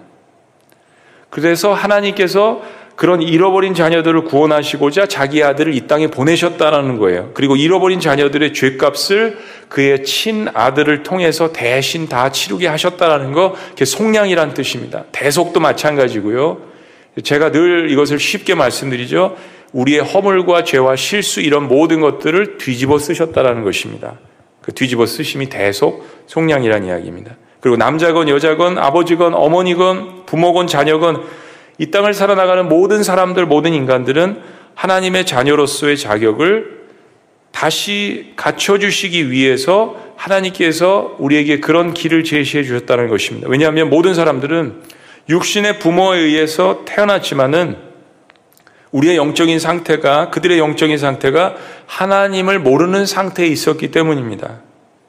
그래서 하나님께서 그런 잃어버린 자녀들을 구원하시고자 자기 아들을 이 땅에 보내셨다는 거예요. 그리고 잃어버린 자녀들의 죄값을 그의 친 아들을 통해서 대신 다 치르게 하셨다는 거, 그게 속량이란 뜻입니다. 대속도 마찬가지고요. 제가 늘 이것을 쉽게 말씀드리죠. 우리의 허물과 죄와 실수 이런 모든 것들을 뒤집어 쓰셨다라는 것입니다. 그 뒤집어 쓰심이 대속 속량이라는 이야기입니다. 그리고 남자건 여자건 아버지건 어머니건 부모건 자녀건 이 땅을 살아나가는 모든 사람들 모든 인간들은 하나님의 자녀로서의 자격을 다시 갖춰주시기 위해서 하나님께서 우리에게 그런 길을 제시해 주셨다는 것입니다. 왜냐하면 모든 사람들은 육신의 부모에 의해서 태어났지만은 우리의 영적인 상태가 그들의 영적인 상태가 하나님을 모르는 상태에 있었기 때문입니다.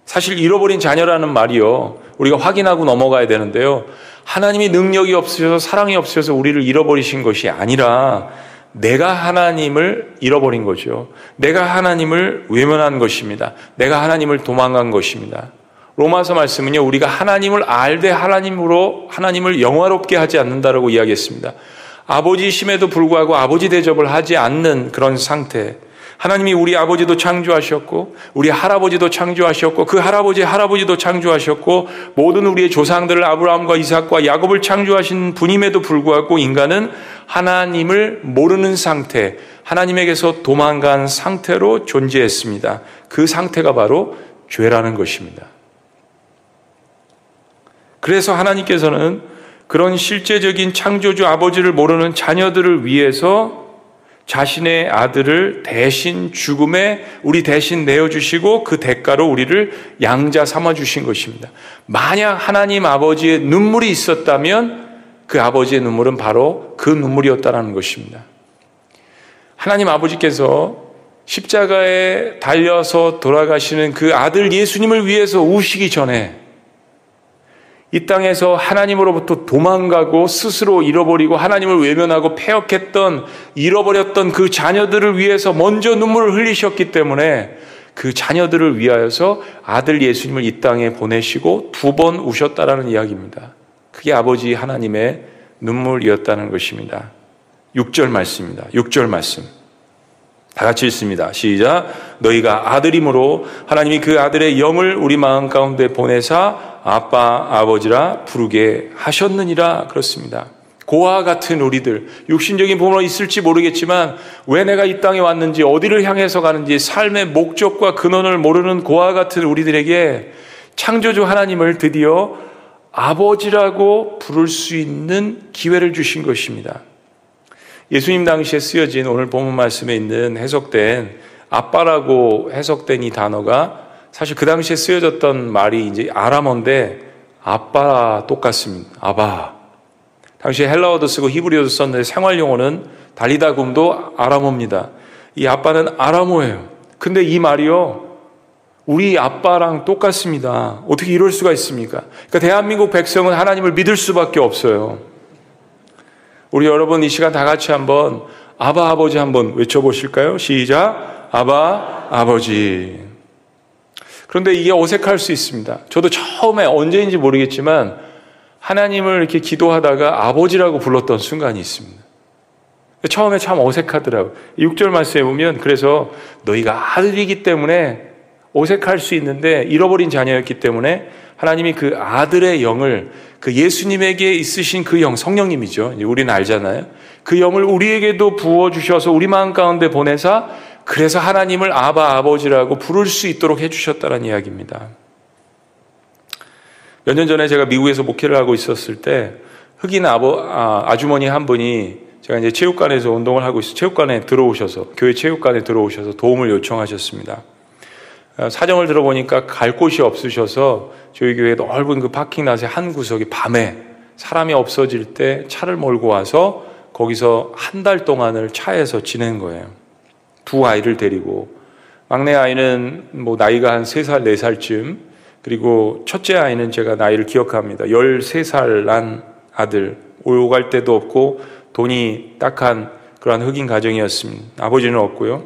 사실 잃어버린 자녀라는 말이요. 우리가 확인하고 넘어가야 되는데요. 하나님이 능력이 없으셔서 사랑이 없으셔서 우리를 잃어버리신 것이 아니라 내가 하나님을 잃어버린 거죠. 내가 하나님을 외면한 것입니다. 내가 하나님을 도망간 것입니다. 로마서 말씀은요, 우리가 하나님을 알되 하나님으로 하나님을 영화롭게 하지 않는다라고 이야기했습니다. 아버지심에도 불구하고 아버지 대접을 하지 않는 그런 상태. 하나님이 우리 아버지도 창조하셨고, 우리 할아버지도 창조하셨고, 그 할아버지 할아버지도 창조하셨고, 모든 우리의 조상들을 아브라함과 이삭과 야곱을 창조하신 분임에도 불구하고 인간은 하나님을 모르는 상태, 하나님에게서 도망간 상태로 존재했습니다. 그 상태가 바로 죄라는 것입니다. 그래서 하나님께서는 그런 실제적인 창조주 아버지를 모르는 자녀들을 위해서 자신의 아들을 대신 죽음에 우리 대신 내어주시고 그 대가로 우리를 양자 삼아주신 것입니다. 만약 하나님 아버지의 눈물이 있었다면 그 아버지의 눈물은 바로 그 눈물이었다라는 것입니다. 하나님 아버지께서 십자가에 달려서 돌아가시는 그 아들 예수님을 위해서 우시기 전에 이 땅에서 하나님으로부터 도망가고 스스로 잃어버리고 하나님을 외면하고 폐역했던 잃어버렸던 그 자녀들을 위해서 먼저 눈물을 흘리셨기 때문에 그 자녀들을 위하여서 아들 예수님을 이 땅에 보내시고 두 번 우셨다라는 이야기입니다. 그게 아버지 하나님의 눈물이었다는 것입니다. 6절 말씀입니다. 6절 말씀. 다 같이 읽습니다. 시작. 너희가 아들이므로 하나님이 그 아들의 영을 우리 마음 가운데 보내사 아빠, 아버지라 부르게 하셨느니라 그렇습니다. 고아 같은 우리들, 육신적인 부모로 있을지 모르겠지만 왜 내가 이 땅에 왔는지 어디를 향해서 가는지 삶의 목적과 근원을 모르는 고아 같은 우리들에게 창조주 하나님을 드디어 아버지라고 부를 수 있는 기회를 주신 것입니다. 예수님 당시에 쓰여진 오늘 본문 말씀에 있는 해석된 아빠라고 해석된 이 단어가 사실 그 당시에 쓰여졌던 말이 이제 아람어인데 아빠 똑같습니다. 아바. 당시에 헬라어도 쓰고 히브리어도 썼는데 생활 용어는 달리다금도 아람어입니다. 이 아빠는 아람어예요. 근데 이 말이요. 우리 아빠랑 똑같습니다. 어떻게 이럴 수가 있습니까? 그러니까 대한민국 백성은 하나님을 믿을 수밖에 없어요. 우리 여러분 이 시간 다 같이 한번 아바 아버지 한번 외쳐보실까요? 시작. 아바 아버지. 그런데 이게 어색할 수 있습니다. 저도 처음에 언제인지 모르겠지만 하나님을 이렇게 기도하다가 아버지라고 불렀던 순간이 있습니다. 처음에 참 어색하더라고요. 6절 말씀에 보면 그래서 너희가 아들이기 때문에 어색할 수 있는데 잃어버린 자녀였기 때문에 하나님이 그 아들의 영을 그 예수님에게 있으신 그 영, 성령님이죠. 우리는 알잖아요. 그 영을 우리에게도 부어주셔서 우리 마음 가운데 보내사 그래서 하나님을 아바 아버지라고 부를 수 있도록 해주셨다는 이야기입니다. 몇 년 전에 제가 미국에서 목회를 하고 있었을 때 흑인 아버, 아, 주머니한 분이 제가 이제 체육관에서 운동을 하고 있어 체육관에 들어오셔서 교회 체육관에 들어오셔서 도움을 요청하셨습니다. 아, 사정을 들어보니까 갈 곳이 없으셔서 저희 교회 넓은 그 파킹 랏의 한 구석이 밤에 사람이 없어질 때 차를 몰고 와서 거기서 한 달 동안을 차에서 지낸 거예요. 두 아이를 데리고 막내 아이는 뭐 나이가 한 3살, 4살쯤 그리고 첫째 아이는 제가 나이를 기억합니다. 13살 난 아들 오갈 데도 없고 돈이 딱한 그러한 흑인 가정이었습니다. 아버지는 없고요.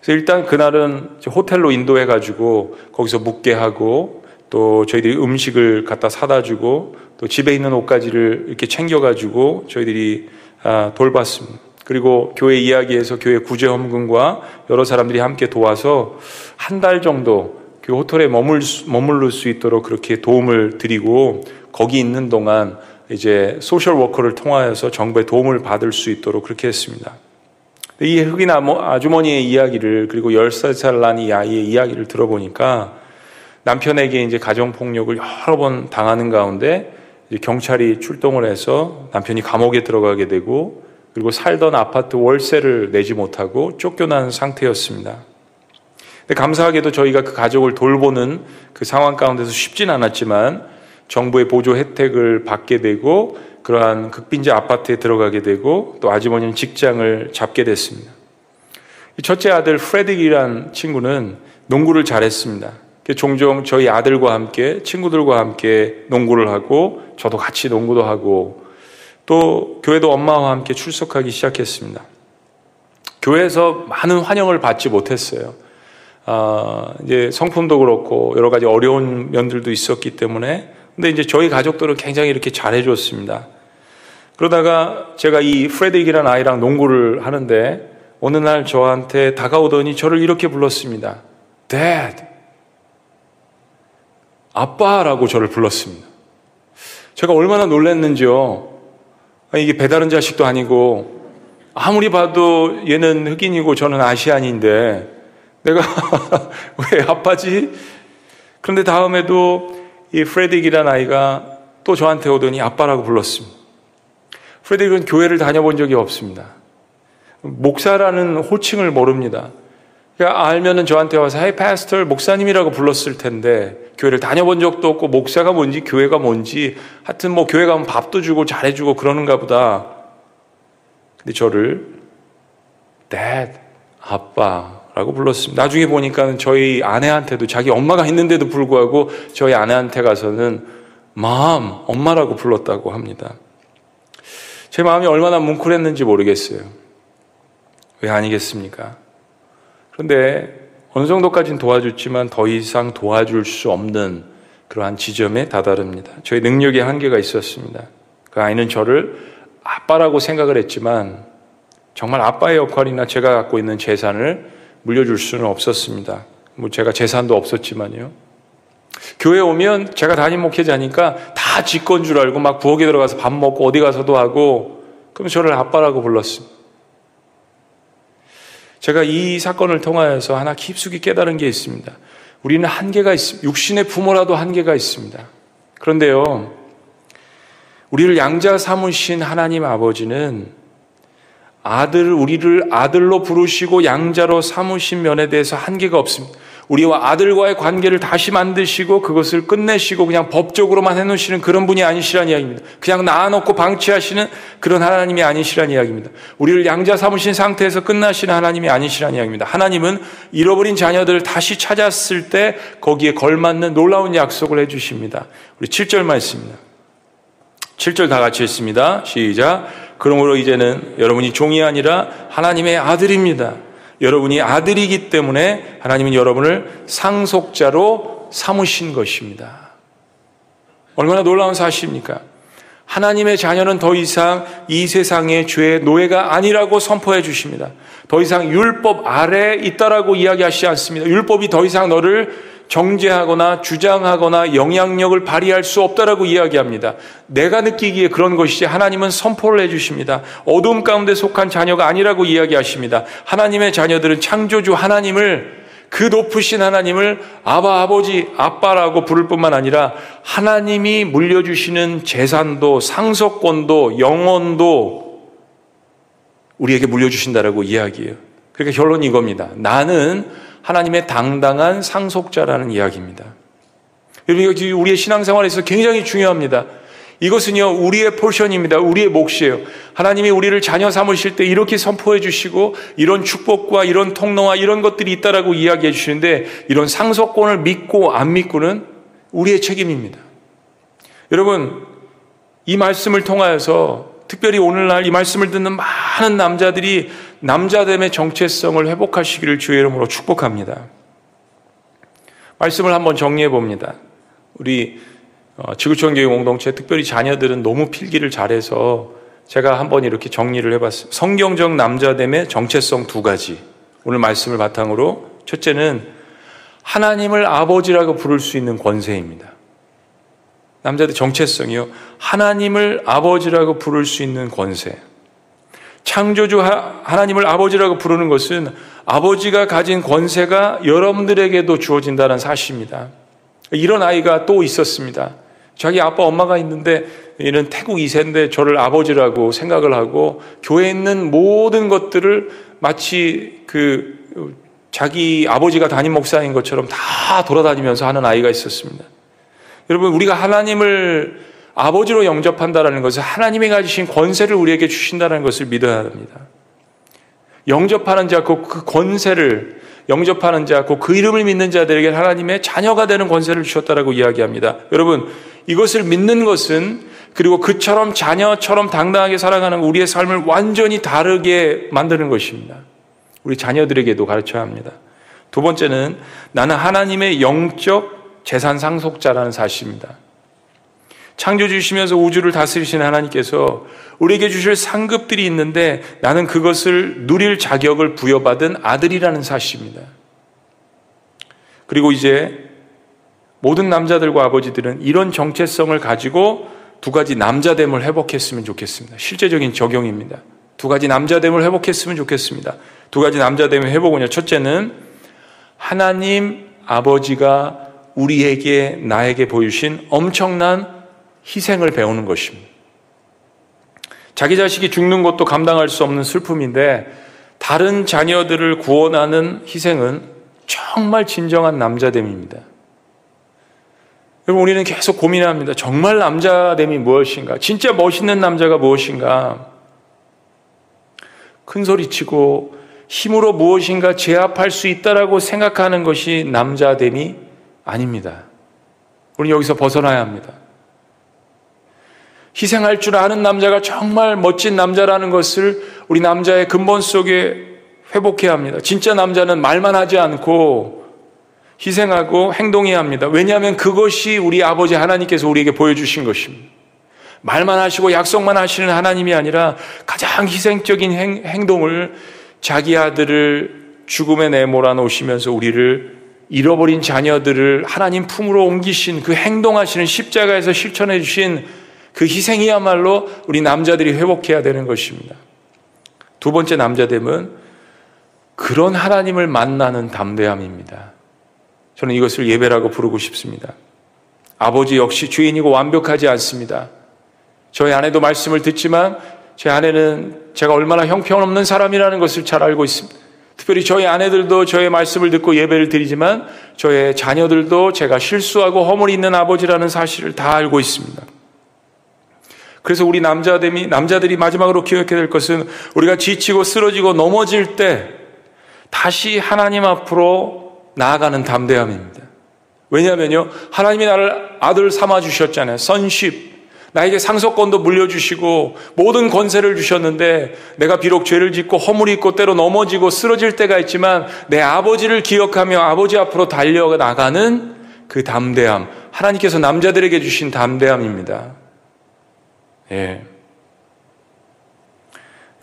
그래서 일단 그날은 호텔로 인도해 가지고 거기서 묵게 하고 또 저희들이 음식을 갖다 사다 주고 또 집에 있는 옷가지를 이렇게 챙겨 가지고 저희들이 아, 돌봤습니다. 그리고 교회 이야기에서 교회 구제 헌금과 여러 사람들이 함께 도와서 한 달 정도 그 호텔에 머물 수, 머물를 수 있도록 그렇게 도움을 드리고 거기 있는 동안 이제 social worker를 통하여서 정부의 도움을 받을 수 있도록 그렇게 했습니다. 이 흑인 아주머니의 이야기를 그리고 10살 난 이 아이의 이야기를 들어보니까 남편에게 이제 가정폭력을 여러 번 당하는 가운데 경찰이 출동을 해서 남편이 감옥에 들어가게 되고 그리고 살던 아파트 월세를 내지 못하고 쫓겨난 상태였습니다. 감사하게도 저희가 그 가족을 돌보는 그 상황 가운데서 쉽진 않았지만 정부의 보조 혜택을 받게 되고 그러한 극빈자 아파트에 들어가게 되고 또 아주머니는 직장을 잡게 됐습니다. 첫째 아들 프레딕이란 친구는 농구를 잘했습니다. 종종 저희 아들과 함께 친구들과 함께 농구를 하고 저도 같이 농구도 하고 또 교회도 엄마와 함께 출석하기 시작했습니다. 교회에서 많은 환영을 받지 못했어요. 아, 이제 성품도 그렇고 여러 가지 어려운 면들도 있었기 때문에 근데 이제 저희 가족들은 굉장히 이렇게 잘해줬습니다. 그러다가 제가 이 프레딕이라는 아이랑 농구를 하는데 어느 날 저한테 다가오더니 저를 이렇게 불렀습니다. Dad. 아빠라고 저를 불렀습니다. 제가 얼마나 놀랐는지요. 이게 배다른 자식도 아니고 아무리 봐도 얘는 흑인이고 저는 아시안인데 내가 왜 아빠지? 그런데 다음에도 이 프레딕이라는 아이가 또 저한테 오더니 아빠라고 불렀습니다. 프레딕은 교회를 다녀본 적이 없습니다. 목사라는 호칭을 모릅니다. 그러니까 알면은 저한테 와서 헤이 파스터 목사님이라고 불렀을 텐데 교회를 다녀본 적도 없고 목사가 뭔지 교회가 뭔지 하여튼 뭐 교회 가면 밥도 주고 잘해주고 그러는가 보다. 근데 저를 dad 아빠라고 불렀습니다. 나중에 보니까는 저희 아내한테도 자기 엄마가 있는데도 불구하고 저희 아내한테 가서는 마음 엄마라고 불렀다고 합니다. 제 마음이 얼마나 뭉클했는지 모르겠어요. 왜 아니겠습니까? 그런데 어느 정도까지는 도와줬지만 더 이상 도와줄 수 없는 그러한 지점에 다다릅니다. 저희 능력의 한계가 있었습니다. 그 아이는 저를 아빠라고 생각을 했지만 정말 아빠의 역할이나 제가 갖고 있는 재산을 물려줄 수는 없었습니다. 뭐 제가 재산도 없었지만요. 교회 오면 제가 담임 목회자니까 다 직권 줄 알고 막 부엌에 들어가서 밥 먹고 어디 가서도 하고 그럼 저를 아빠라고 불렀습니다. 제가 이 사건을 통하여서 하나 깊숙이 깨달은 게 있습니다. 우리는 한계가 있습니다. 육신의 부모라도 한계가 있습니다. 그런데요, 우리를 양자 삼으신 하나님 아버지는 아들, 우리를 아들로 부르시고 양자로 삼으신 면에 대해서 한계가 없습니다. 우리와 아들과의 관계를 다시 만드시고 그것을 끝내시고 그냥 법적으로만 해놓으시는 그런 분이 아니시란 이야기입니다. 그냥 낳아놓고 방치하시는 그런 하나님이 아니시란 이야기입니다. 우리를 양자 삼으신 상태에서 끝나시는 하나님이 아니시란 이야기입니다. 하나님은 잃어버린 자녀들을 다시 찾았을 때 거기에 걸맞는 놀라운 약속을 해주십니다. 우리 7절 말씀입니다. 7절 다 같이 했습니다. 시작. 그러므로 이제는 여러분이 종이 아니라 하나님의 아들입니다. 여러분이 아들이기 때문에 하나님은 여러분을 상속자로 삼으신 것입니다. 얼마나 놀라운 사실입니까? 하나님의 자녀는 더 이상 이 세상의 죄의 노예가 아니라고 선포해 주십니다. 더 이상 율법 아래에 있다라고 이야기하시지 않습니다. 율법이 더 이상 너를 정죄하거나 주장하거나 영향력을 발휘할 수 없다라고 이야기합니다. 내가 느끼기에 그런 것이지 하나님은 선포를 해주십니다. 어둠 가운데 속한 자녀가 아니라고 이야기하십니다. 하나님의 자녀들은 창조주 하나님을 그 높으신 하나님을 아바 아버지 아빠라고 부를 뿐만 아니라 하나님이 물려주시는 재산도 상속권도 영혼도 우리에게 물려주신다라고 이야기해요. 그러니까 결론이 이겁니다. 나는 하나님의 당당한 상속자라는 이야기입니다. 여러분, 우리의 신앙생활에서 굉장히 중요합니다. 이것은요, 우리의 포션입니다. 우리의 몫이에요. 하나님이 우리를 자녀 삼으실 때 이렇게 선포해 주시고, 이런 축복과 이런 통로와 이런 것들이 있다라고 이야기해 주시는데, 이런 상속권을 믿고 안 믿고는 우리의 책임입니다. 여러분, 이 말씀을 통하여서 특별히 오늘날 이 말씀을 듣는 많은 남자들이 남자됨의 정체성을 회복하시기를 주의 이름으로 축복합니다. 말씀을 한번 정리해 봅니다. 우리 어, 지구촌 교육 공동체 특별히 자녀들은 너무 필기를 잘해서 제가 한번 이렇게 정리를 해봤습니다. 성경적 남자됨의 정체성 두 가지. 오늘 말씀을 바탕으로 첫째는 하나님을 아버지라고 부를 수 있는 권세입니다. 남자들 정체성이요. 하나님을 아버지라고 부를 수 있는 권세. 창조주 하나님을 아버지라고 부르는 것은 아버지가 가진 권세가 여러분들에게도 주어진다는 사실입니다. 이런 아이가 또 있었습니다. 자기 아빠 엄마가 있는데 이는 태국 2세인데 저를 아버지라고 생각을 하고 교회에 있는 모든 것들을 마치 그 자기 아버지가 담임 목사인 것처럼 다 돌아다니면서 하는 아이가 있었습니다. 여러분, 우리가 하나님을 아버지로 영접한다라는 것은 하나님이 가지신 권세를 우리에게 주신다는 것을 믿어야 합니다. 영접하는 자, 그 권세를 영접하는 자, 그 이름을 믿는 자들에게 하나님의 자녀가 되는 권세를 주셨다라고 이야기합니다. 여러분, 이것을 믿는 것은 그리고 그처럼 자녀처럼 당당하게 살아가는 우리의 삶을 완전히 다르게 만드는 것입니다. 우리 자녀들에게도 가르쳐야 합니다. 두 번째는 나는 하나님의 영적 재산 상속자라는 사실입니다. 창조 주시면서 우주를 다스리시는 하나님께서 우리에게 주실 상급들이 있는데 나는 그것을 누릴 자격을 부여받은 아들이라는 사실입니다. 그리고 이제 모든 남자들과 아버지들은 이런 정체성을 가지고 두 가지 남자됨을 회복했으면 좋겠습니다. 실제적인 적용입니다. 두 가지 남자됨을 회복했으면 좋겠습니다. 두 가지 남자됨을 회복은요. 첫째는 하나님 아버지가 우리에게 나에게 보여주신 엄청난 희생을 배우는 것입니다. 자기 자식이 죽는 것도 감당할 수 없는 슬픔인데 다른 자녀들을 구원하는 희생은 정말 진정한 남자됨입니다. 여러분, 우리는 계속 고민합니다. 정말 남자됨이 무엇인가? 진짜 멋있는 남자가 무엇인가? 큰 소리 치고 힘으로 무엇인가 제압할 수 있다라고 생각하는 것이 남자됨이 아닙니다. 우리 여기서 벗어나야 합니다. 희생할 줄 아는 남자가 정말 멋진 남자라는 것을 우리 남자의 근본 속에 회복해야 합니다. 진짜 남자는 말만 하지 않고 희생하고 행동해야 합니다. 왜냐하면 그것이 우리 아버지 하나님께서 우리에게 보여주신 것입니다. 말만 하시고 약속만 하시는 하나님이 아니라 가장 희생적인 행, 행동을 자기 아들을 죽음에 내몰아 놓으시면서 우리를 잃어버린 자녀들을 하나님 품으로 옮기신 그 행동하시는 십자가에서 실천해 주신 그 희생이야말로 우리 남자들이 회복해야 되는 것입니다. 두 번째 남자됨은 그런 하나님을 만나는 담대함입니다. 저는 이것을 예배라고 부르고 싶습니다. 아버지 역시 주인이고 완벽하지 않습니다. 저희 아내도 말씀을 듣지만 제 아내는 제가 얼마나 형편없는 사람이라는 것을 잘 알고 있습니다. 특별히 저희 아내들도 저의 말씀을 듣고 예배를 드리지만 저의 자녀들도 제가 실수하고 허물이 있는 아버지라는 사실을 다 알고 있습니다. 그래서 우리 남자들이, 남자들이 마지막으로 기억해야 될 것은 우리가 지치고 쓰러지고 넘어질 때 다시 하나님 앞으로 나아가는 담대함입니다. 왜냐하면요, 하나님이 나를 아들 삼아 주셨잖아요. 선십. 나에게 상속권도 물려주시고 모든 권세를 주셨는데 내가 비록 죄를 짓고 허물이 있고 때로 넘어지고 쓰러질 때가 있지만 내 아버지를 기억하며 아버지 앞으로 달려나가는 그 담대함. 하나님께서 남자들에게 주신 담대함입니다. 예.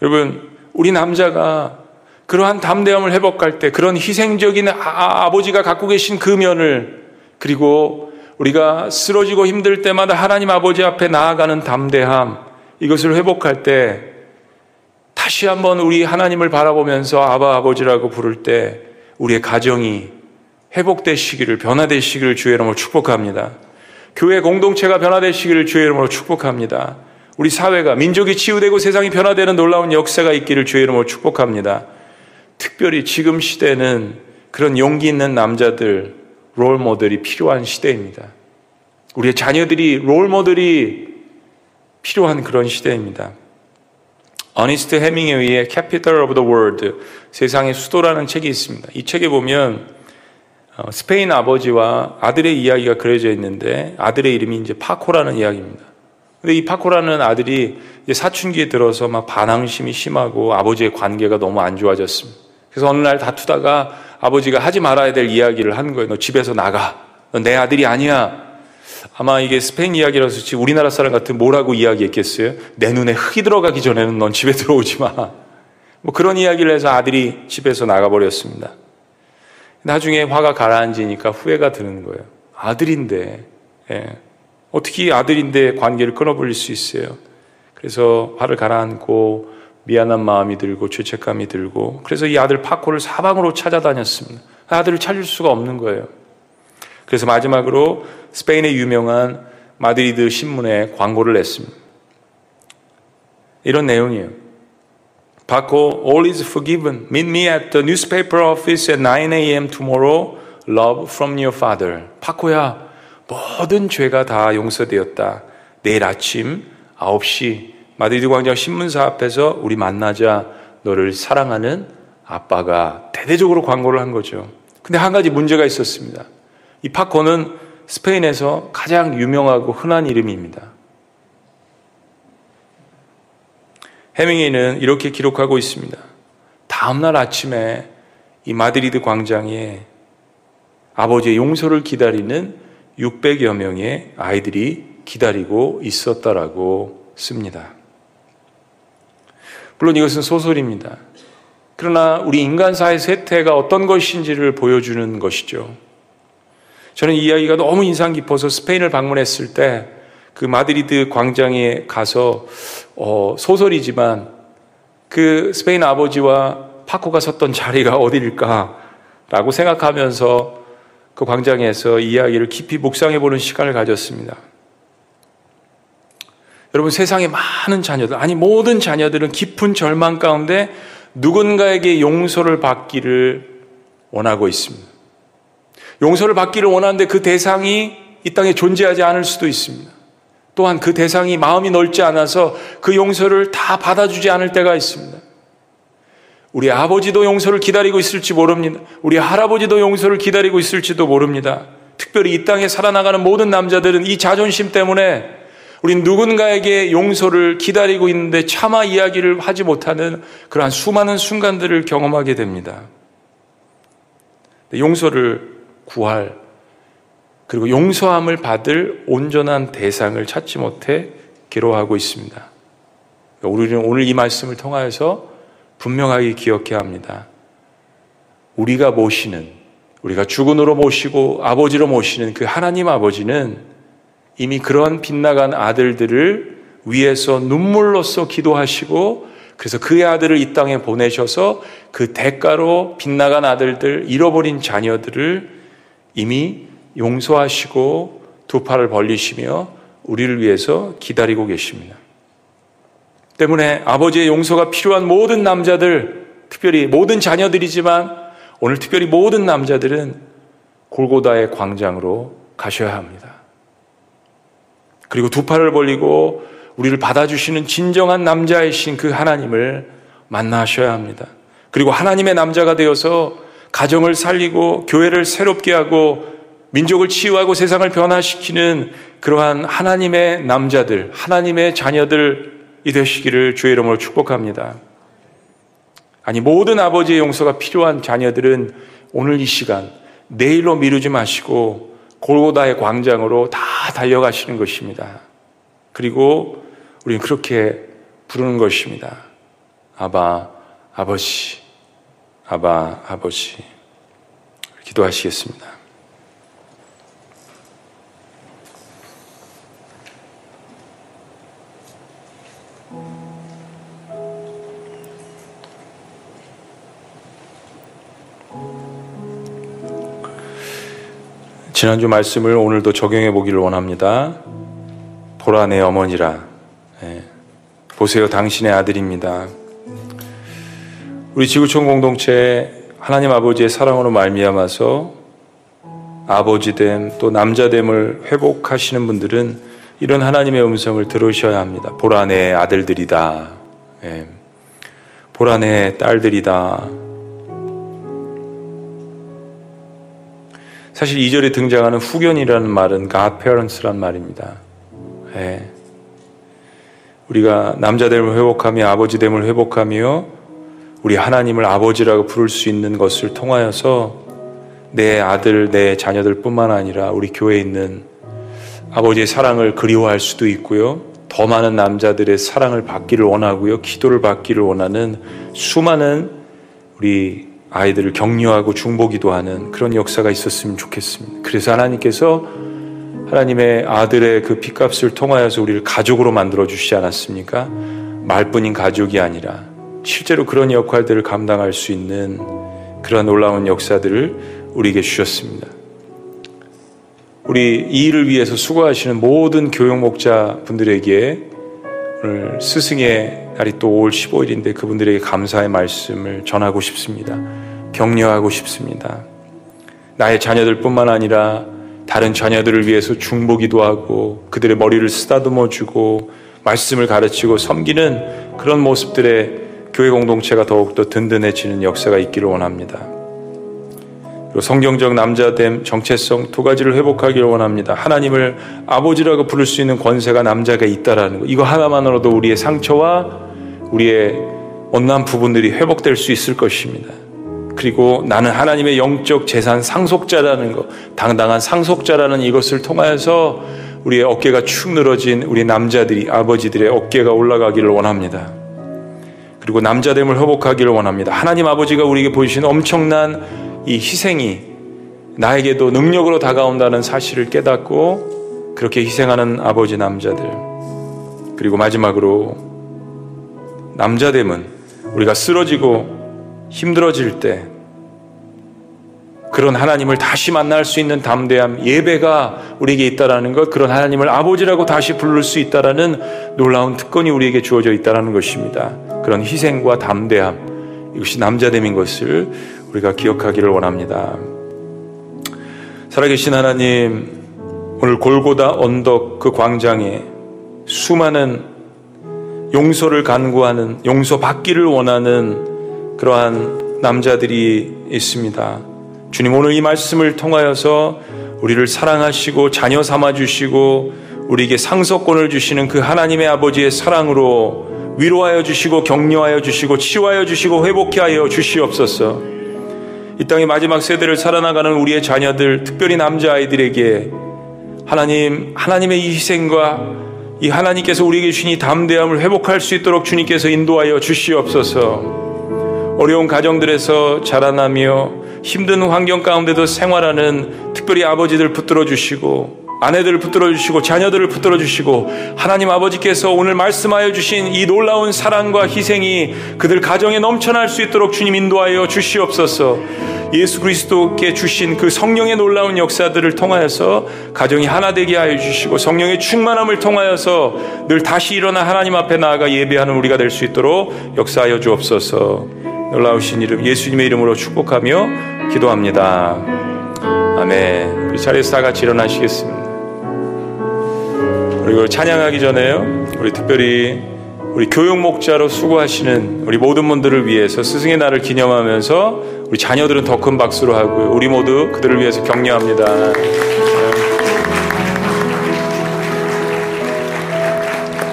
여러분, 우리 남자가 그러한 담대함을 회복할 때 그런 희생적인 아, 버지가 갖고 계신 그 면을 그리고 우리가 쓰러지고 힘들 때마다 하나님 아버지 앞에 나아가는 담대함 이것을 회복할 때 다시 한번 우리 하나님을 바라보면서 아바 아버지라고 부를 때 우리의 가정이 회복되시기를 변화되시기를 주의 이름으로 축복합니다. 교회 공동체가 변화되시기를 주의 이름으로 축복합니다. 우리 사회가 민족이 치유되고 세상이 변화되는 놀라운 역사가 있기를 주의 이름으로 축복합니다. 특별히 지금 시대는 그런 용기 있는 남자들, 롤 모델이 필요한 시대입니다. 우리의 자녀들이 롤 모델이 필요한 그런 시대입니다. 어니스트 해밍웨이의 Capital of the World, 세상의 수도라는 책이 있습니다. 이 책에 보면 어, 스페인 아버지와 아들의 이야기가 그려져 있는데 아들의 이름이 이제 파코라는 이야기입니다. 근데 이 파코라는 아들이 사춘기에 들어서 막 반항심이 심하고 아버지의 관계가 너무 안 좋아졌습니다. 그래서 어느 날 다투다가 아버지가 하지 말아야 될 이야기를 한 거예요. 너 집에서 나가. 너 내 아들이 아니야. 아마 이게 스페인 이야기라서 지금 우리나라 사람 같은 뭐라고 이야기했겠어요? 내 눈에 흙이 들어가기 전에는 넌 집에 들어오지 마. 뭐 그런 이야기를 해서 아들이 집에서 나가버렸습니다. 나중에 화가 가라앉으니까 후회가 드는 거예요. 아들인데, 예. 어떻게 아들인데 관계를 끊어버릴 수 있어요? 그래서 화를 가라앉고 미안한 마음이 들고 죄책감이 들고 그래서 이 아들 파코를 사방으로 찾아다녔습니다. 아들을 찾을 수가 없는 거예요. 그래서 마지막으로 스페인의 유명한 마드리드 신문에 광고를 냈습니다. 이런 내용이에요. Paco, all is forgiven. Meet me at the newspaper office at 9 a.m. tomorrow. Love from your father. 파코야, 모든 죄가 다 용서되었다. 내일 아침 9시 마드리드 광장 신문사 앞에서 우리 만나자 너를 사랑하는 아빠가 대대적으로 광고를 한 거죠. 근데 한 가지 문제가 있었습니다. 이 파코는 스페인에서 가장 유명하고 흔한 이름입니다. 해밍웨이는 이렇게 기록하고 있습니다. 다음날 아침에 이 마드리드 광장에 아버지의 용서를 기다리는 600여 명의 아이들이 기다리고 있었다라고 씁니다. 물론 이것은 소설입니다. 그러나 우리 인간사의 세태가 어떤 것인지를 보여주는 것이죠. 저는 이 이야기가 너무 인상 깊어서 스페인을 방문했을 때 그 마드리드 광장에 가서 어, 소설이지만 그 스페인 아버지와 파코가 섰던 자리가 어디일까라고 생각하면서 그 광장에서 이야기를 깊이 묵상해 보는 시간을 가졌습니다. 여러분 세상에 많은 자녀들, 아니 모든 자녀들은 깊은 절망 가운데 누군가에게 용서를 받기를 원하고 있습니다. 용서를 받기를 원하는데 그 대상이 이 땅에 존재하지 않을 수도 있습니다. 또한 그 대상이 마음이 넓지 않아서 그 용서를 다 받아주지 않을 때가 있습니다. 우리 아버지도 용서를 기다리고 있을지 모릅니다. 우리 할아버지도 용서를 기다리고 있을지도 모릅니다. 특별히 이 땅에 살아나가는 모든 남자들은 이 자존심 때문에 우린 누군가에게 용서를 기다리고 있는데 차마 이야기를 하지 못하는 그러한 수많은 순간들을 경험하게 됩니다. 용서를 구할 그리고 용서함을 받을 온전한 대상을 찾지 못해 괴로워하고 있습니다. 우리는 오늘 이 말씀을 통하여서 분명하게 기억해야 합니다. 우리가 모시는, 우리가 주군으로 모시고 아버지로 모시는 그 하나님 아버지는 이미 그런 빗나간 아들들을 위해서 눈물로써 기도하시고 그래서 그의 아들을 이 땅에 보내셔서 그 대가로 빗나간 아들들, 잃어버린 자녀들을 이미 용서하시고 두 팔을 벌리시며 우리를 위해서 기다리고 계십니다. 때문에 아버지의 용서가 필요한 모든 남자들, 특별히 모든 자녀들이지만 오늘 특별히 모든 남자들은 골고다의 광장으로 가셔야 합니다. 그리고 두 팔을 벌리고 우리를 받아주시는 진정한 남자이신 그 하나님을 만나셔야 합니다. 그리고 하나님의 남자가 되어서 가정을 살리고 교회를 새롭게 하고 민족을 치유하고 세상을 변화시키는 그러한 하나님의 남자들, 하나님의 자녀들 이 되시기를 주의 이름으로 축복합니다. 아니, 모든 아버지의 용서가 필요한 자녀들은 오늘 이 시간, 내일로 미루지 마시고 골고다의 광장으로 다 달려가시는 것입니다. 그리고 우리는 그렇게 부르는 것입니다. 아바, 아버지, 아바, 아버지. 기도하시겠습니다. 지난주 말씀을 오늘도 적용해 보기를 원합니다. 보라 내 어머니라. 네. 보세요, 당신의 아들입니다. 우리 지구촌 공동체 하나님 아버지의 사랑으로 말미암아서 아버지됨 또 남자됨을 회복하시는 분들은 이런 하나님의 음성을 들으셔야 합니다. 보라 내 아들들이다. 네. 보라 내 딸들이다. 사실 2절에 등장하는 후견이라는 말은 godparents란 말입니다. 예. 우리가 남자됨을 회복하며 아버지됨을 회복하며 우리 하나님을 아버지라고 부를 수 있는 것을 통하여서 내 아들, 내 자녀들 뿐만 아니라 우리 교회에 있는 아버지의 사랑을 그리워할 수도 있고요. 더 많은 남자들의 사랑을 받기를 원하고요. 기도를 받기를 원하는 수많은 우리 아이들을 격려하고 중보기도 하는 그런 역사가 있었으면 좋겠습니다. 그래서 하나님께서 하나님의 아들의 그 핏값을 통하여서 우리를 가족으로 만들어 주시지 않았습니까? 말뿐인 가족이 아니라 실제로 그런 역할들을 감당할 수 있는 그런 놀라운 역사들을 우리에게 주셨습니다. 우리 이 일을 위해서 수고하시는 모든 교육 목자 분들에게 오늘 스승의 날이 또 5월 15일인데 그분들에게 감사의 말씀을 전하고 싶습니다. 격려하고 싶습니다. 나의 자녀들뿐만 아니라 다른 자녀들을 위해서 중보기도 하고 그들의 머리를 쓰다듬어 주고 말씀을 가르치고 섬기는 그런 모습들의 교회 공동체가 더욱더 든든해지는 역사가 있기를 원합니다. 그리고 성경적 남자됨, 정체성 두 가지를 회복하기를 원합니다. 하나님을 아버지라고 부를 수 있는 권세가 남자가 있다라는 거. 이거 하나만으로도 우리의 상처와 우리의 온난 부분들이 회복될 수 있을 것입니다. 그리고 나는 하나님의 영적 재산 상속자라는 것, 당당한 상속자라는 이것을 통하여서 우리의 어깨가 축 늘어진 우리 남자들이 아버지들의 어깨가 올라가기를 원합니다. 그리고 남자됨을 회복하기를 원합니다. 하나님 아버지가 우리에게 보이신 엄청난 이 희생이 나에게도 능력으로 다가온다는 사실을 깨닫고 그렇게 희생하는 아버지 남자들. 그리고 마지막으로 남자됨은 우리가 쓰러지고 힘들어질 때 그런 하나님을 다시 만날 수 있는 담대함, 예배가 우리에게 있다라는 것, 그런 하나님을 아버지라고 다시 부를 수 있다라는 놀라운 특권이 우리에게 주어져 있다라는 것입니다. 그런 희생과 담대함, 이것이 남자됨인 것을 우리가 기억하기를 원합니다. 살아계신 하나님, 오늘 골고다 언덕 그 광장에 수많은 용서를 간구하는, 용서 받기를 원하는 그러한 남자들이 있습니다. 주님 오늘 이 말씀을 통하여서 우리를 사랑하시고 자녀 삼아 주시고 우리에게 상속권을 주시는 그 하나님의 아버지의 사랑으로 위로하여 주시고 격려하여 주시고 치유하여 주시고 회복해 하여 주시옵소서. 이 땅의 마지막 세대를 살아나가는 우리의 자녀들, 특별히 남자 아이들에게 하나님, 하나님의 이 희생과 이 하나님께서 우리에게 주신 이 담대함을 회복할 수 있도록 주님께서 인도하여 주시옵소서. 어려운 가정들에서 자라나며 힘든 환경 가운데도 생활하는 특별히 아버지들 붙들어 주시고 아내들을 붙들어 주시고 자녀들을 붙들어 주시고 하나님 아버지께서 오늘 말씀하여 주신 이 놀라운 사랑과 희생이 그들 가정에 넘쳐날 수 있도록 주님 인도하여 주시옵소서. 예수 그리스도께 주신 그 성령의 놀라운 역사들을 통하여서 가정이 하나 되게 하여 주시고 성령의 충만함을 통하여서 늘 다시 일어나 하나님 앞에 나아가 예배하는 우리가 될 수 있도록 역사하여 주옵소서. 놀라우신 이름 예수님의 이름으로 축복하며 기도합니다. 아멘. 우리 자리에서 다 같이 일어나시겠습니다. 그리고 찬양하기 전에요. 우리 특별히 우리 교육 목자로 수고하시는 우리 모든 분들을 위해서 스승의 날을 기념하면서 우리 자녀들은 더 큰 박수로 하고요. 우리 모두 그들을 위해서 격려합니다.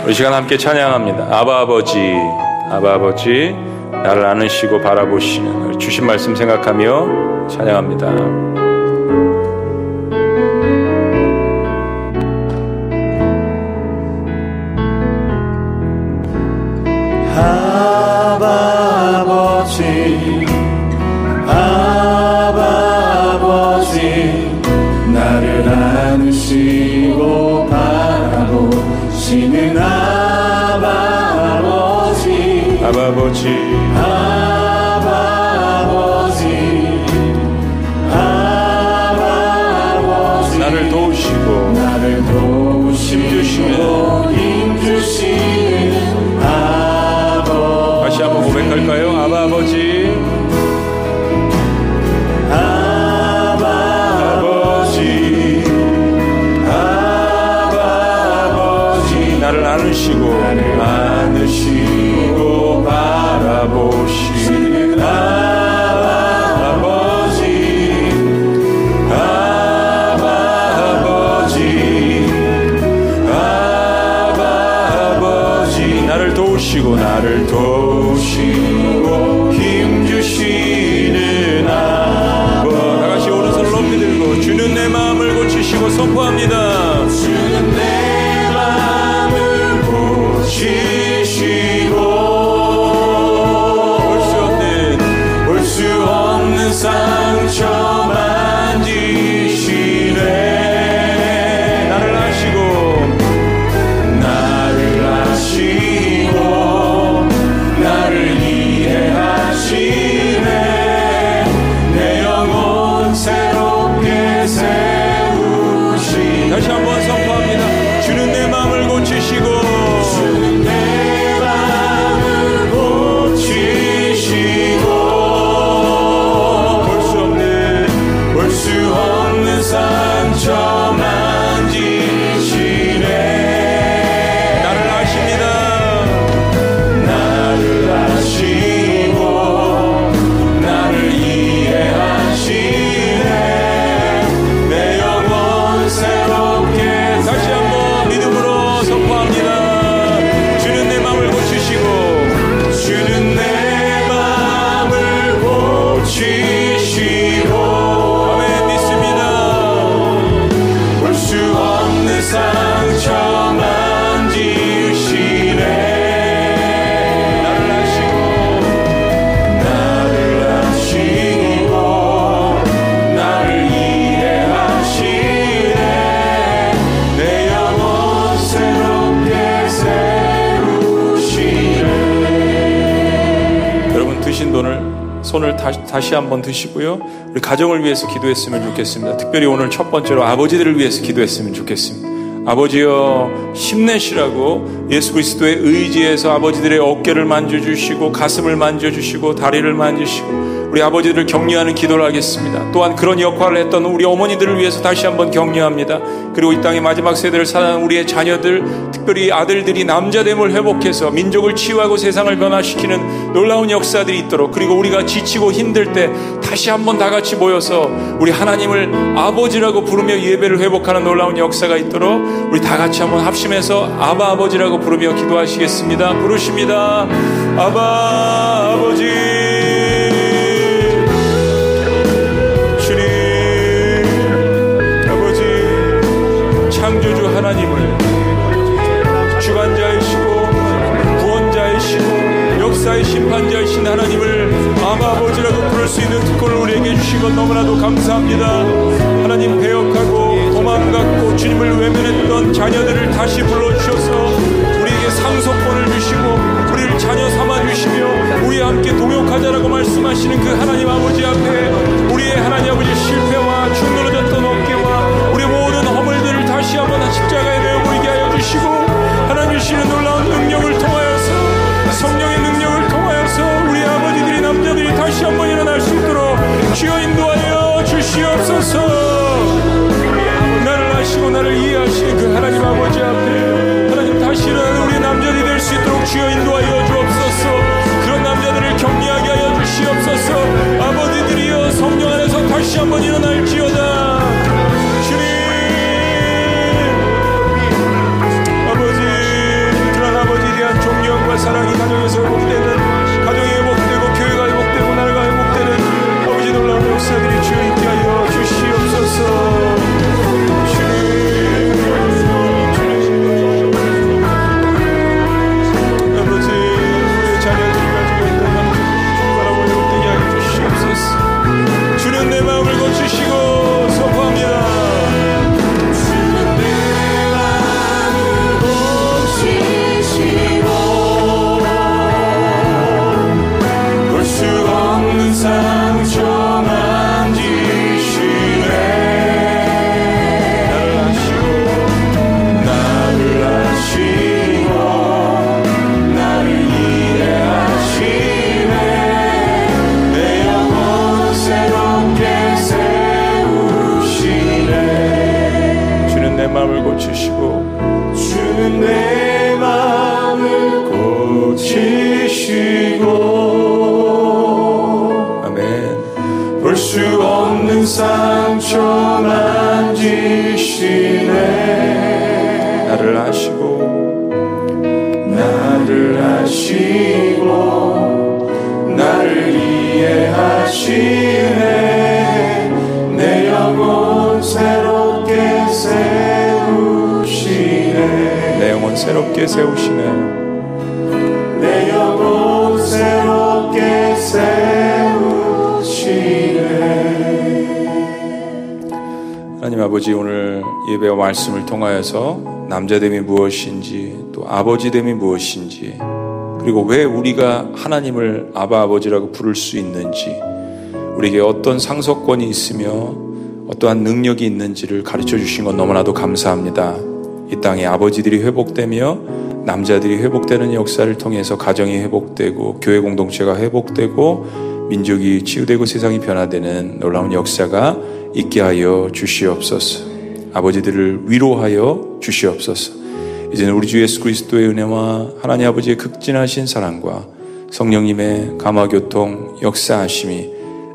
우리 시간 함께 찬양합니다. 아바 아버지, 아바 아버지. 나를 안으시고 바라보시는 주신 말씀 생각하며 찬양합니다. 아버지 아버지 나를 안으시고 바라보시는 아버지 아버지 한번 드시고요. 우리 가정을 위해서 기도했으면 좋겠습니다. 특별히 오늘 첫 번째로 아버지들을 위해서 기도했으면 좋겠습니다. 아버지여 힘내시라고 예수 그리스도의 의지에서 아버지들의 어깨를 만져주시고 가슴을 만져주시고 다리를 만지시고 우리 아버지들을 격려하는 기도를 하겠습니다. 또한 그런 역할을 했던 우리 어머니들을 위해서 다시 한번 격려합니다. 그리고 이 땅의 마지막 세대를 살아가는 우리의 자녀들, 특별히 아들들이 남자됨을 회복해서 민족을 치유하고 세상을 변화시키는 놀라운 역사들이 있도록 그리고 우리가 지치고 힘들 때 다시 한번 다 같이 모여서 우리 하나님을 아버지라고 부르며 예배를 회복하는 놀라운 역사가 있도록 우리 다 같이 한번 합심해서 아바 아버지라고 부르며 기도하시겠습니다. 부르십니다. 아바 아버지. 심판자이신 하나님을 아마 아버지라고 부를 수 있는 특권을 우리에게 것 너무나도 감사합니다. 하나님 배역하고 도망갔고 주님을 외면했던 자녀들을 다시 불러주셔서 우리에게 상속권을 주시고 우리를 자녀 삼아 주시며 우리와 함께 동역하자라고 말씀하시는 그 하나님 아버지 앞에 우리의 하나님 아버지 실패와 충돌어졌던 어깨와 우리 모든 허물들을 다시 한번 십자가에 주시옵소서 나를 아시고 나를 이해하시는 그 하나님 아버지 앞에 하나님 다시 일어나는 우리 남자들이 될 수 있도록 주여 인도하여 주옵소서. 그런 남자들을 격리하게 하여 주시옵소서. 아버지들이여 성령 안에서 다시 한번 일어날 새롭게 세우시네 내 영혼 새롭게 세우시네 하나님 아버지 오늘 예배와 말씀을 통하여서 남자됨이 무엇인지 또 아버지됨이 무엇인지 그리고 왜 우리가 하나님을 아바 아버지라고 부를 수 있는지 우리에게 어떤 상속권이 있으며 어떠한 능력이 있는지를 가르쳐 주신 건 너무나도 감사합니다. 이 땅에 아버지들이 회복되며 남자들이 회복되는 역사를 통해서 가정이 회복되고 교회 공동체가 회복되고 민족이 치유되고 세상이 변화되는 놀라운 역사가 있게 하여 주시옵소서. 아버지들을 위로하여 주시옵소서. 이제는 우리 주 예수 그리스도의 은혜와 하나님 아버지의 극진하신 사랑과 성령님의 감화교통 역사하심이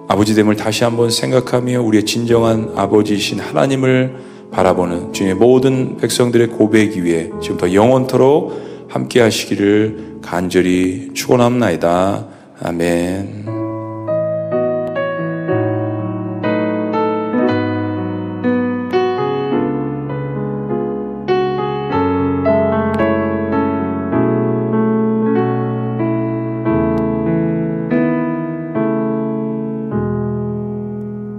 아버지됨을 다시 한번 생각하며 우리의 진정한 아버지이신 하나님을 바라보는 주님의 모든 백성들의 고백 위에 지금부터 영원토록 함께 하시기를 간절히 축원합나이다. 아멘.